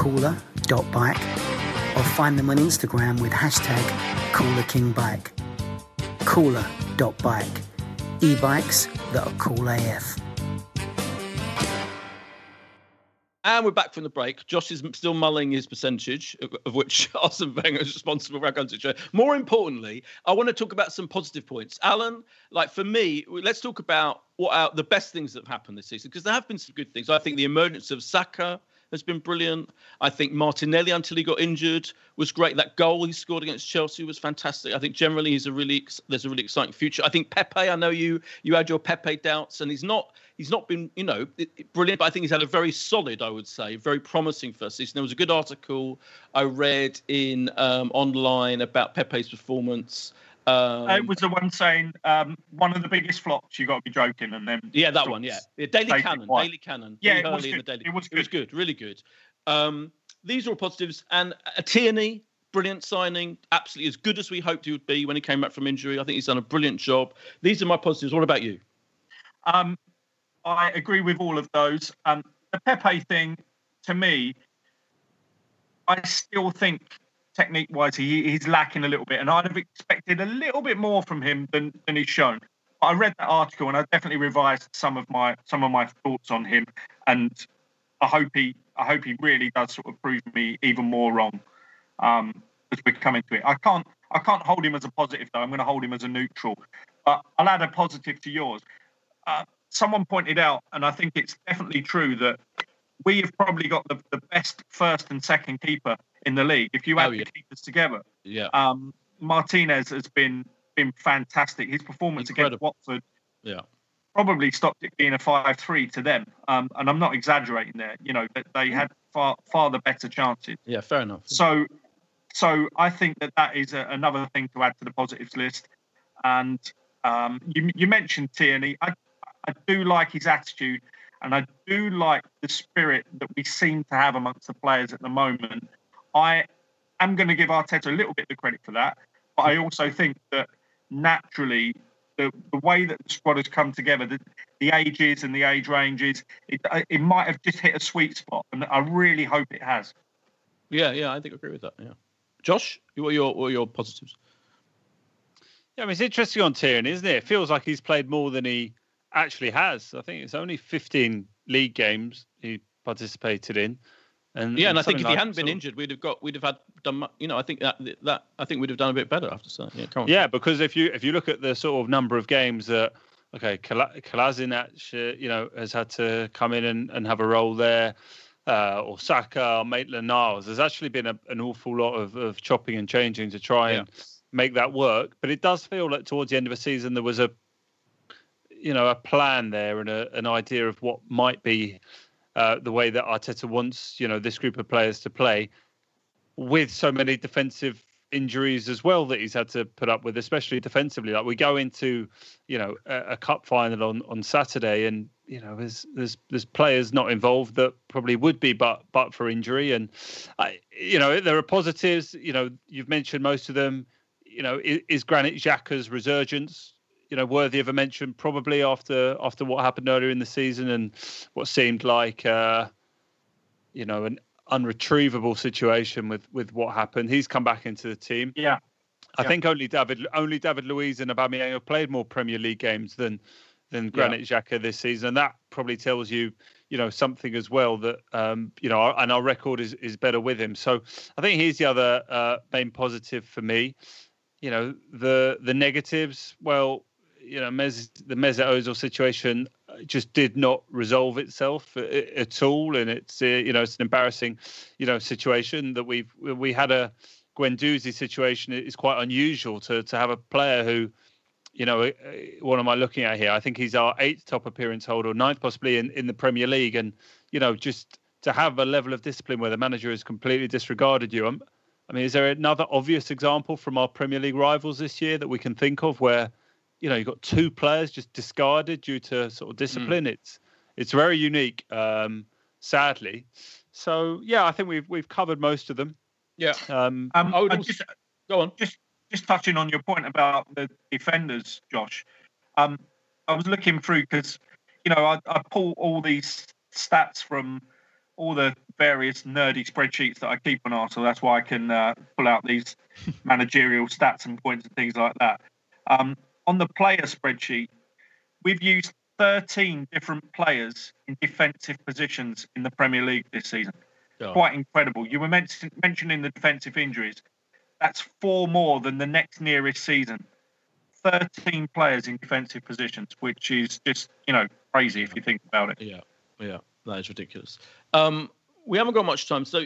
cooler.bike or find them on Instagram with hashtag CoolerKingBike. Cooler.bike. E-bikes that are cool AF. And we're back from the break. Josh is still mulling his percentage, of which Arsene Wenger is responsible for our country. More importantly, I want to talk about some positive points. Alan, like for me, let's talk about what are the best things that have happened this season, because there have been some good things. I think the emergence of Saka has been brilliant. I think Martinelli, until he got injured, was great. That goal he scored against Chelsea was fantastic. I think generally he's a really there's a really exciting future. I think Pepe. I know you you had your Pepe doubts, and he's not he's not been you know brilliant, but I think he's had a very solid, I would say, very promising first season. There was a good article I read in um, online about Pepe's performance. Um, it was the one saying um, one of the biggest flops. You got to be joking, and then yeah, that one, yeah, yeah Daily Cannon, Daily Cannon. Yeah, it was, good. Daily, it was good. It was good, really good. Um, these are all positives, and a Tierney, brilliant signing, absolutely as good as we hoped he would be when he came back from injury. I think he's done a brilliant job. These are my positives. What about you? Um, I agree with all of those. Um, the Pepe thing, to me, I still think technique wise, he, he's lacking a little bit, and I'd have expected a little bit more from him than, than he's shown. But I read that article and I definitely revised some of my some of my thoughts on him, and I hope he I hope he really does sort of prove me even more wrong um, as we're coming to it. I can't I can't hold him as a positive though. I'm going to hold him as a neutral. But I'll add a positive to yours. Uh, someone pointed out, and I think it's definitely true that we have probably got the, the best first and second keeper in the league. If you add oh, yeah. the keepers together, yeah. Um, Martinez has been been fantastic. His performance Incredible. against Watford, yeah, probably stopped it being a five-three to them. Um, and I'm not exaggerating there. You know, they had far far the better chances. Yeah, fair enough. So, so I think that that is a, another thing to add to the positives list. And um, you you mentioned Tierney. I I do like his attitude. And I do like the spirit that we seem to have amongst the players at the moment. I am going to give Arteta a little bit of credit for that, but I also think that naturally the, the way that the squad has come together, the, the ages and the age ranges, it, uh, it might have just hit a sweet spot, and I really hope it has. Yeah, yeah, I think I agree with that. Yeah, Josh, what are your what are your positives? Yeah, I mean it's interesting on Tierney, isn't it? It feels like he's played more than he actually has. I think it's only 15 league games he participated in. And yeah, and I think if like he hadn't been injured, we'd have got, we'd have had done. You know, I think that that I think we'd have done a bit better after so. Yeah, come on. Yeah, because if you if you look at the sort of number of games that okay, Kolasinac, uh, you know, has had to come in and, and have a role there, uh, or Saka, or Maitland Niles. There's actually been a, an awful lot of, of chopping and changing to try and make that work. But it does feel like towards the end of the season there was a you know a plan there and a, an idea of what might be uh, the way that Arteta wants you know this group of players to play with so many defensive injuries as well that he's had to put up with, especially defensively. Like we go into, you know, a, a, cup final on on Saturday, and you know, there's there's there's players not involved that probably would be, but but for injury, and I, you know, there are positives. You know, you've mentioned most of them. You know, is, is Granit Xhaka's resurgence you know worthy of a mention probably after after what happened earlier in the season and what seemed like uh, you know an unretrievable situation with with what happened. He's come back into the team. Yeah. I yeah. think only David only David Luiz and Aubameyang have played more Premier League games than than Granit yeah. Xhaka this season, and that probably tells you, you know, something as well that um, you know, and our record is is better with him. So I think he's the other uh, main positive for me. You know, the the negatives. Well, you know, the Mesut Ozil situation just did not resolve itself at all, and it's uh, you know it's an embarrassing you know situation that we've we had a Guendouzi situation. It's quite unusual to to have a player who. You know, uh, what am I looking at here? I think he's our eighth top appearance holder, ninth possibly in, in the Premier League. And, you know, just to have a level of discipline where the manager has completely disregarded you. Um, I mean, is there another obvious example from our Premier League rivals this year that we can think of where you know, you've got two players just discarded due to sort of discipline. Mm. It's it's very unique, um, sadly. So yeah, I think we've we've covered most of them. Yeah. Um, um I would also, just, go on. Just just touching on your point about the defenders, Josh. Um, I was looking through because you know I, I pull all these stats from all the various nerdy spreadsheets that I keep on Arsenal. That's why I can uh, pull out these managerial stats and points and things like that. Um, on the player spreadsheet, we've used 13 different players in defensive positions in the Premier League this season. Oh. Quite incredible. You were mentioning the defensive injuries. That's four more than the next nearest season. 13 players in defensive positions, which is just, you know, crazy if you think about it. Yeah, yeah, that is ridiculous. Um, we haven't got much time. So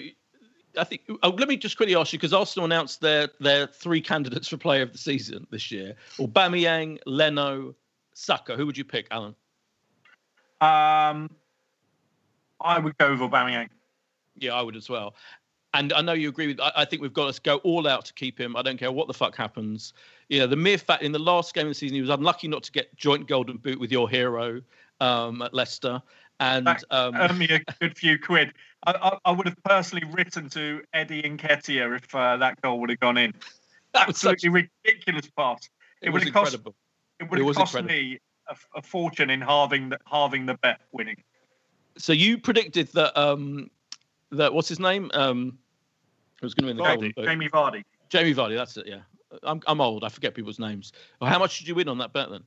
I think. Oh, let me just quickly ask you because Arsenal announced their their three candidates for Player of the Season this year: Aubameyang, Leno, Saka. Who would you pick, Alan? Um, I would go with Aubameyang. Yeah, I would as well. And I know you agree with. I, I think we've got to go all out to keep him. I don't care what the fuck happens. You know, the mere fact in the last game of the season he was unlucky not to get joint golden boot with your hero um, at Leicester and um, earn me a good few quid. I, I, I, would have personally written to Eddie Nketiah if uh, that goal would have gone in. That was Absolutely such, ridiculous pass. It, it would have cost. It would have cost incredible. me a, a, fortune in halving the halving the bet winning. So you predicted that um that what's his name um who's going to win the Vardy, goal? Jamie Vardy. Jamie Vardy. That's it. Yeah. I'm I'm old. I forget people's names. Well, how much did you win on that bet then?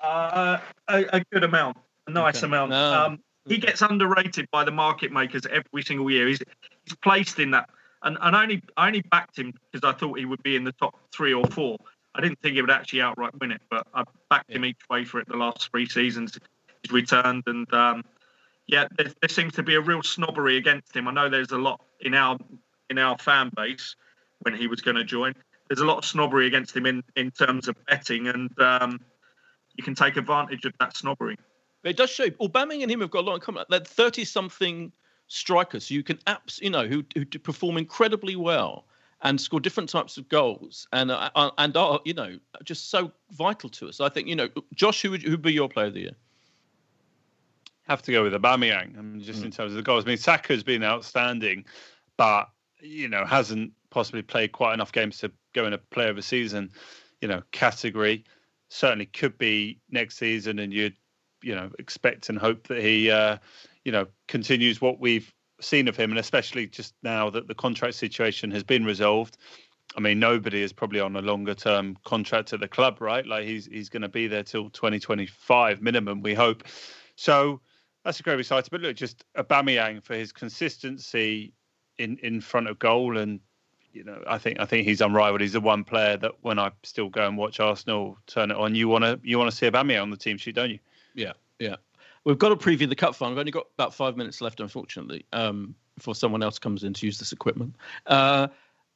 Uh, a, a good amount a nice okay. amount. No. Um, he gets underrated by the market makers every single year. He's, he's placed in that, and, and I only I only backed him because I thought he would be in the top three or four. I didn't think he would actually outright win it, but I backed yeah. him each way for it the last three seasons. He's returned, and um, yeah, there, there, seems to be a real snobbery against him. I know there's a lot in our in our fan base when he was going to join. There's a lot of snobbery against him in in terms of betting, and um, you can take advantage of that snobbery. It does show Aubameyang and him have got a lot in common. They're thirty-something strikers you can apps, you know, who who perform incredibly well and score different types of goals and uh, uh, and are you know just so vital to us. I think you know, Josh, who would who be your player of the year? Have to go with Aubameyang. I mean, just mm. in terms of the goals. I mean, Saka's been outstanding, but you know hasn't possibly played quite enough games to go in a player of the season, you know, category. Certainly could be next season, and you'd you know expect and hope that he uh, you know continues what we've seen of him, and especially just now that the contract situation has been resolved. I mean, nobody is probably on a longer term contract at the club, right? Like he's he's going to be there till 2025 minimum, we hope. So that's a great exciting. But look, just Aubameyang for his consistency in in front of goal, and you know, I think I think he's unrivaled. He's the one player that when I still go and watch Arsenal turn it on, you want to you want to see Aubameyang on the team sheet, don't you? Yeah, yeah. We've got to preview the cup final. We've only got about five minutes left, unfortunately, um, before someone else comes in to use this equipment. Uh,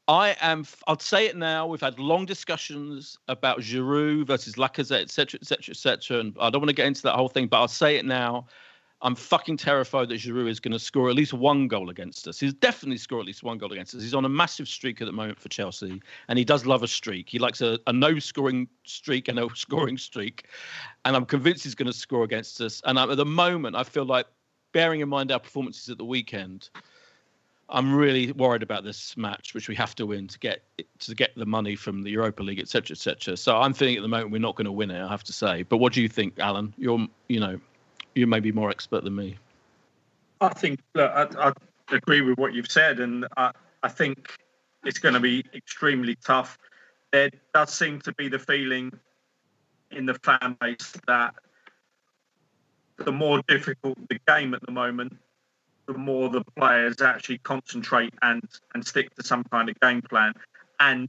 I am. I'll say it now. We've had long discussions about Giroud versus Lacazette, etc., etc., etc. And I don't want to get into that whole thing, but I'll say it now. I'm fucking terrified that Giroud is going to score at least one goal against us. He's definitely score at least one goal against us. He's on a massive streak at the moment for Chelsea, and he does love a streak. He likes a, a no scoring streak and a scoring streak, and I'm convinced he's going to score against us. And at the moment, I feel like, bearing in mind our performances at the weekend, I'm really worried about this match, which we have to win to get to get the money from the Europa League, etc., etc. So I'm feeling at the moment we're not going to win it. I have to say. But what do you think, Alan? You're, you know, you may be more expert than me. I think look, I, I agree with what you've said, and I, I think it's going to be extremely tough. There does seem to be the feeling in the fan base that the more difficult the game at the moment, the more the players actually concentrate and and stick to some kind of game plan, and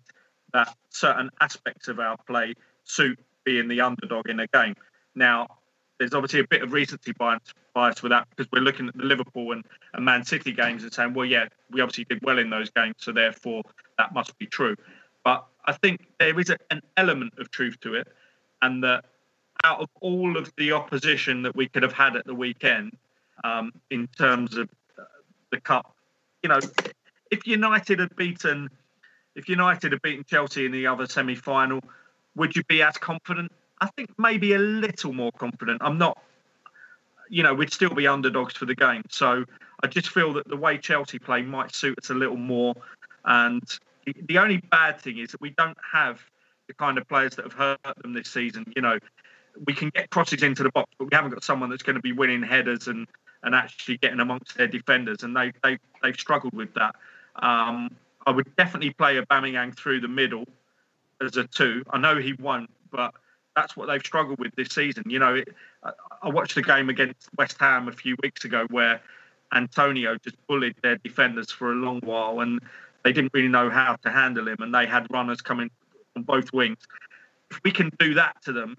that certain aspects of our play suit being the underdog in a game. Now, there's obviously a bit of recency bias, bias with that because we're looking at the Liverpool and, and Man City games and saying, well, yeah, we obviously did well in those games, so therefore that must be true. But I think there is a, an element of truth to it, and that out of all of the opposition that we could have had at the weekend, um, in terms of the cup, you know, if United had beaten, if United had beaten Chelsea in the other semi-final, would you be as confident? I think maybe a little more confident. I'm not, you know, we'd still be underdogs for the game. So I just feel that the way Chelsea play might suit us a little more. And the only bad thing is that we don't have the kind of players that have hurt them this season. You know, we can get crosses into the box, but we haven't got someone that's going to be winning headers and, and actually getting amongst their defenders. And they, they, they've struggled with that. Um, I would definitely play Aubameyang through the middle as a two. I know he won't, but that's what they've struggled with this season. You know, it, I watched a game against West Ham a few weeks ago where Antonio just bullied their defenders for a long while, and they didn't really know how to handle him, and they had runners coming on both wings. If we can do that to them,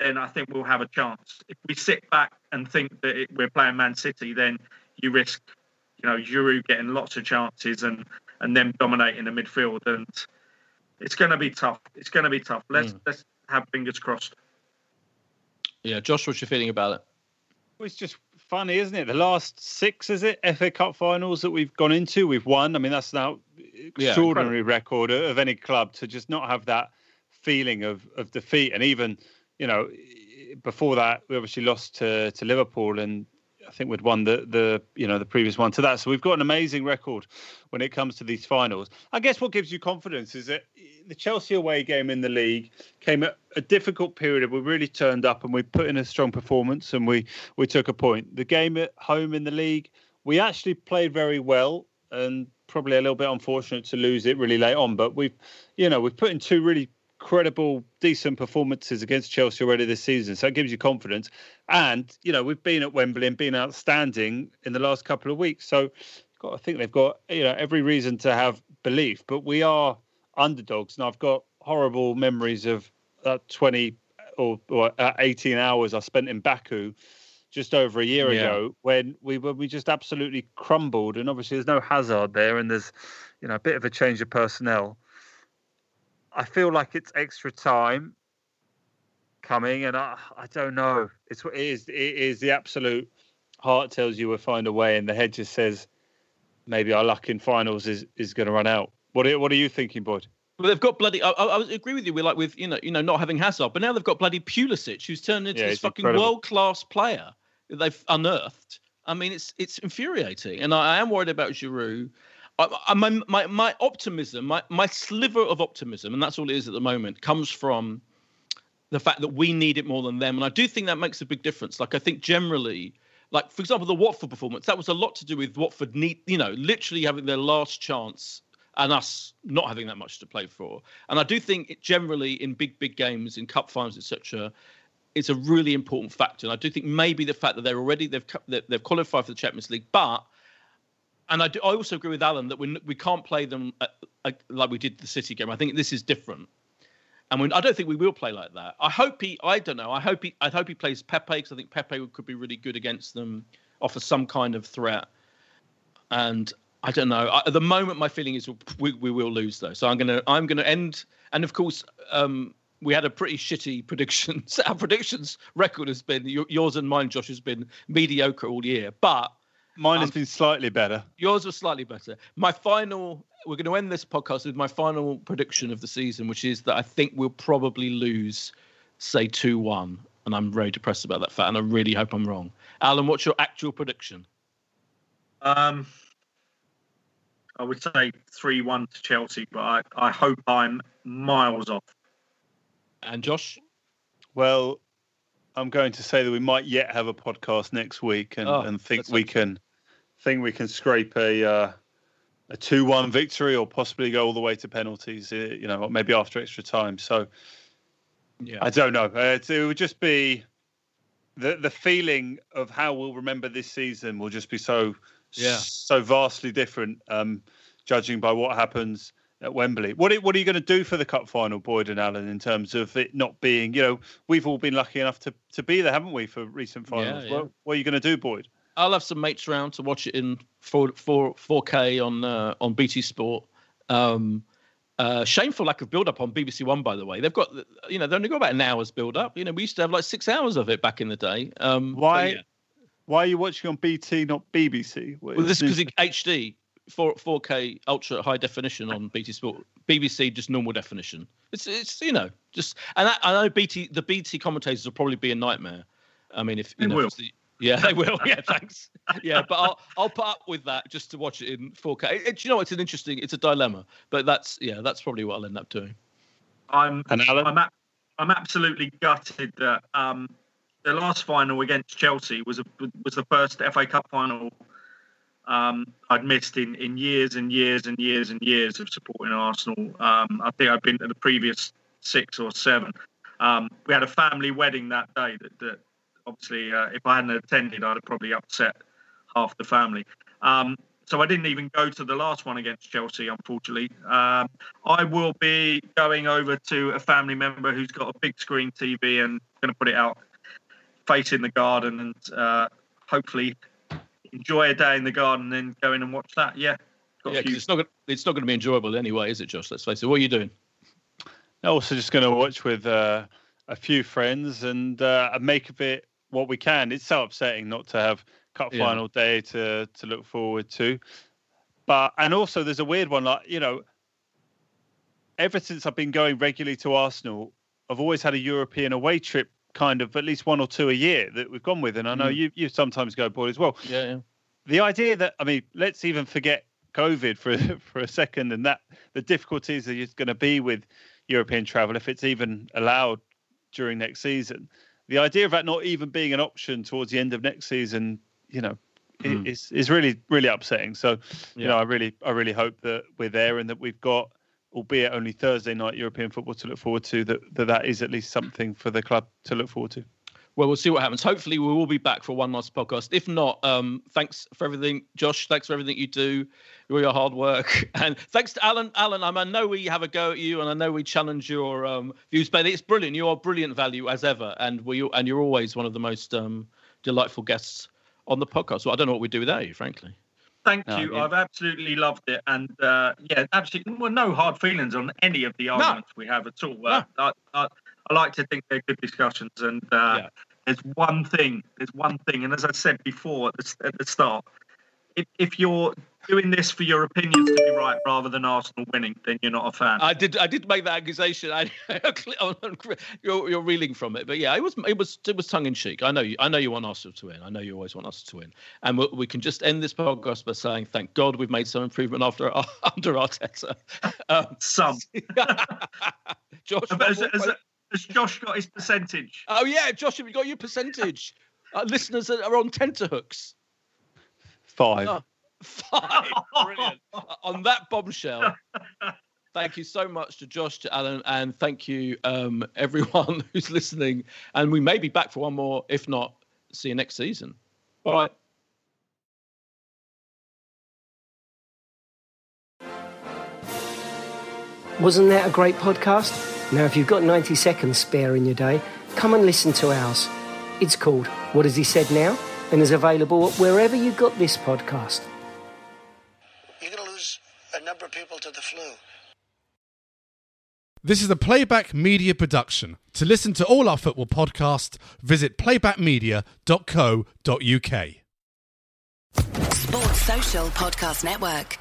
then I think we'll have a chance. If we sit back and think that it, we're playing Man City, then you risk, you know, Giroud getting lots of chances and and them dominating the midfield, and it's going to be tough. It's going to be tough. Let's mm. let's have fingers crossed. Yeah, Josh, what's your feeling about it? It's just funny, isn't it? The last six, is it, FA Cup finals that we've gone into, we've won. I mean, that's now extraordinary yeah, record of any club to just not have that feeling of of defeat. And even, you know, before that, we obviously lost to to Liverpool, and I think we'd won the the you know the previous one to that. So we've got an amazing record when it comes to these finals. I guess what gives you confidence is that the Chelsea away game in the league came at a difficult period. We really turned up and we put in a strong performance and we we took a point. The game at home in the league, we actually played very well and probably a little bit unfortunate to lose it really late on. But we've you know we've put in two really credible, decent performances against Chelsea already this season. So it gives you confidence. And, you know, we've been at Wembley and been outstanding in the last couple of weeks. So I think they've got, you know, every reason to have belief. But we are underdogs. And I've got horrible memories of uh, 20 or, or uh, 18 hours I spent in Baku just over a year yeah. ago when we were we just absolutely crumbled and obviously there's no Hazard there and there's you know a bit of a change of personnel I feel like it's extra time coming, and I I don't know. It's it is it is the absolute heart tells you we'll find a way, and the head just says maybe our luck in finals is is going to run out. What are, what are you thinking, Boyd? Well, they've got bloody. I, I, agree with you. We're like with you know you know not having Hazard, but now they've got bloody Pulisic, who's turned into yeah, this fucking world class player that they've unearthed. I mean, it's it's infuriating, and I, I am worried about Giroud. I, my, my my optimism, my my sliver of optimism, and that's all it is at the moment, comes from the fact that we need it more than them, and I do think that makes a big difference. Like I think generally, like for example, the Watford performance, that was a lot to do with Watford need, you know, literally having their last chance and us not having that much to play for. And I do think it generally in big big games, in cup finals, etc. It's a really important factor, and I do think maybe the fact that they're already they've they've qualified for the Champions League, but and I, do, I also agree with Alan that we we can't play them at, uh, like we did the City game. I think this is different, and I don't think we will play like that. I hope he. I don't know. I hope he. I hope he plays Pepe because I think Pepe could be really good against them, offer some kind of threat. And I don't know. I, at the moment, my feeling is we, we will lose though. So I'm gonna I'm gonna end. And of course, um, we had a pretty shitty predictions. Our predictions record has been yours and mine, Josh, has been mediocre all year. But mine has um, been slightly better. Yours was slightly better. My final. We're going to end this podcast with my final prediction of the season, which is that I think we'll probably lose, say, two one, and I'm very depressed about that fact, and I really hope I'm wrong. Alan, what's your actual prediction? Um, I would say three one to Chelsea, but I, I hope I'm miles off. And Josh? Well, I'm going to say that we might yet have a podcast next week, and, oh, and think we can think we can scrape a uh, a two one victory, or possibly go all the way to penalties. Uh, you know, maybe after extra time. So, yeah, I don't know. Uh, it would just be the the feeling of how we'll remember this season will just be so yeah so vastly different, um, judging by what happens at Wembley. What are, what are you going to do for the cup final, Boyd and Alan, in terms of it not being, you know, we've all been lucky enough to, to be there, haven't we, for recent finals? Yeah, yeah. What, what, are you going to do, Boyd? I'll have some mates around to watch it in 4, 4, 4K on uh, on BT Sport. Um, uh, shameful lack of build up on BBC One, by the way. They've got, you know, they've only got about an hour's build up. You know, we used to have like six hours of it back in the day. Um, why? Yeah. Why are you watching on BT, not BBC? Well, this because HD. 4 4K ultra high definition on BT Sport. BBC just normal definition. It's it's you know just and I, I know BT the BT commentators will probably be a nightmare. I mean if you they know will. The, yeah, they will. Yeah, thanks. Yeah, but I'll I'll put up with that just to watch it in 4K. It, it, you know, it's an interesting, it's a dilemma, but that's yeah, that's probably what I'll end up doing. I'm and Alan? I'm I'm absolutely gutted that um, the last final against Chelsea was a, was the first FA Cup final um, I'd missed in, in years and years and years and years of supporting Arsenal. Um, I think I've been to the previous six or seven. Um, we had a family wedding that day that, that obviously, uh, if I hadn't attended, I'd have probably upset half the family. Um, so I didn't even go to the last one against Chelsea, unfortunately. Um, I will be going over to a family member who's got a big screen TV and going to put it out facing the garden and uh, hopefully enjoy a day in the garden, and then go in and watch that. Yeah. yeah, few... it's not gonna, it's not going to be enjoyable anyway, is it, Josh? Let's face it. What are you doing? Also, just going to watch with uh, a few friends and uh, make a it what we can. It's so upsetting not to have cup yeah. final day to to look forward to. But and also, there's a weird one. Like you know, ever since I've been going regularly to Arsenal, I've always had a European away trip kind of at least one or two a year that we've gone with. And I know mm. you you sometimes go board as well. Yeah, yeah. The idea that I mean, let's even forget COVID for for a second and that the difficulties that it's going to be with European travel if it's even allowed during next season. The idea of that not even being an option towards the end of next season, you know, mm. is is really really upsetting. So, yeah. you know, I really I really hope that we're there and that we've got albeit only Thursday night European football to look forward to, that, that that is at least something for the club to look forward to. Well, we'll see what happens. Hopefully, we will be back for one last podcast. If not, um, thanks for everything, Josh. Thanks for everything you do, all your hard work, and thanks to Alan. Alan, I know we have a go at you, and I know we challenge your um, views, but it's brilliant. You are brilliant value as ever, and we and you're always one of the most um, delightful guests on the podcast. So I don't know what we'd do without you, frankly. Thank you. Yeah. I've absolutely loved it, and uh, yeah, absolutely. Well, no hard feelings on any of the arguments no. we have at all. Uh, no. I, I, I, like to think they're good discussions, and uh, yeah. there's one thing. There's one thing, and as I said before at the, at the start, if, if you're doing this for your opinions to be right rather than Arsenal winning, then you're not a fan. I did. I did make that accusation. I, you're, you're reeling from it, but yeah, it was it was it was tongue in cheek. I know you. I know you want Arsenal to win. I know you always want us to win, and we, we can just end this podcast by saying, "Thank God we've made some improvement after under Arteta." Um, some. Josh, has, has, has, Josh got his percentage? Oh yeah, Josh, have you got your percentage? Uh, listeners are on tenterhooks. Five. Oh. Five. Brilliant. On that bombshell, thank you so much to Josh, to Alan, and thank you um, everyone who's listening. And we may be back for one more. If not, see you next season. Bye. Wasn't that a great podcast? Now, if you've got 90 seconds spare in your day, come and listen to ours. It's called What Has He Said Now? and is available wherever you got this podcast you're going to lose a number of people to the flu. This is a Playback Media production. To listen to all our football podcasts, visit playbackmedia.co.uk. Sports Social Podcast Network.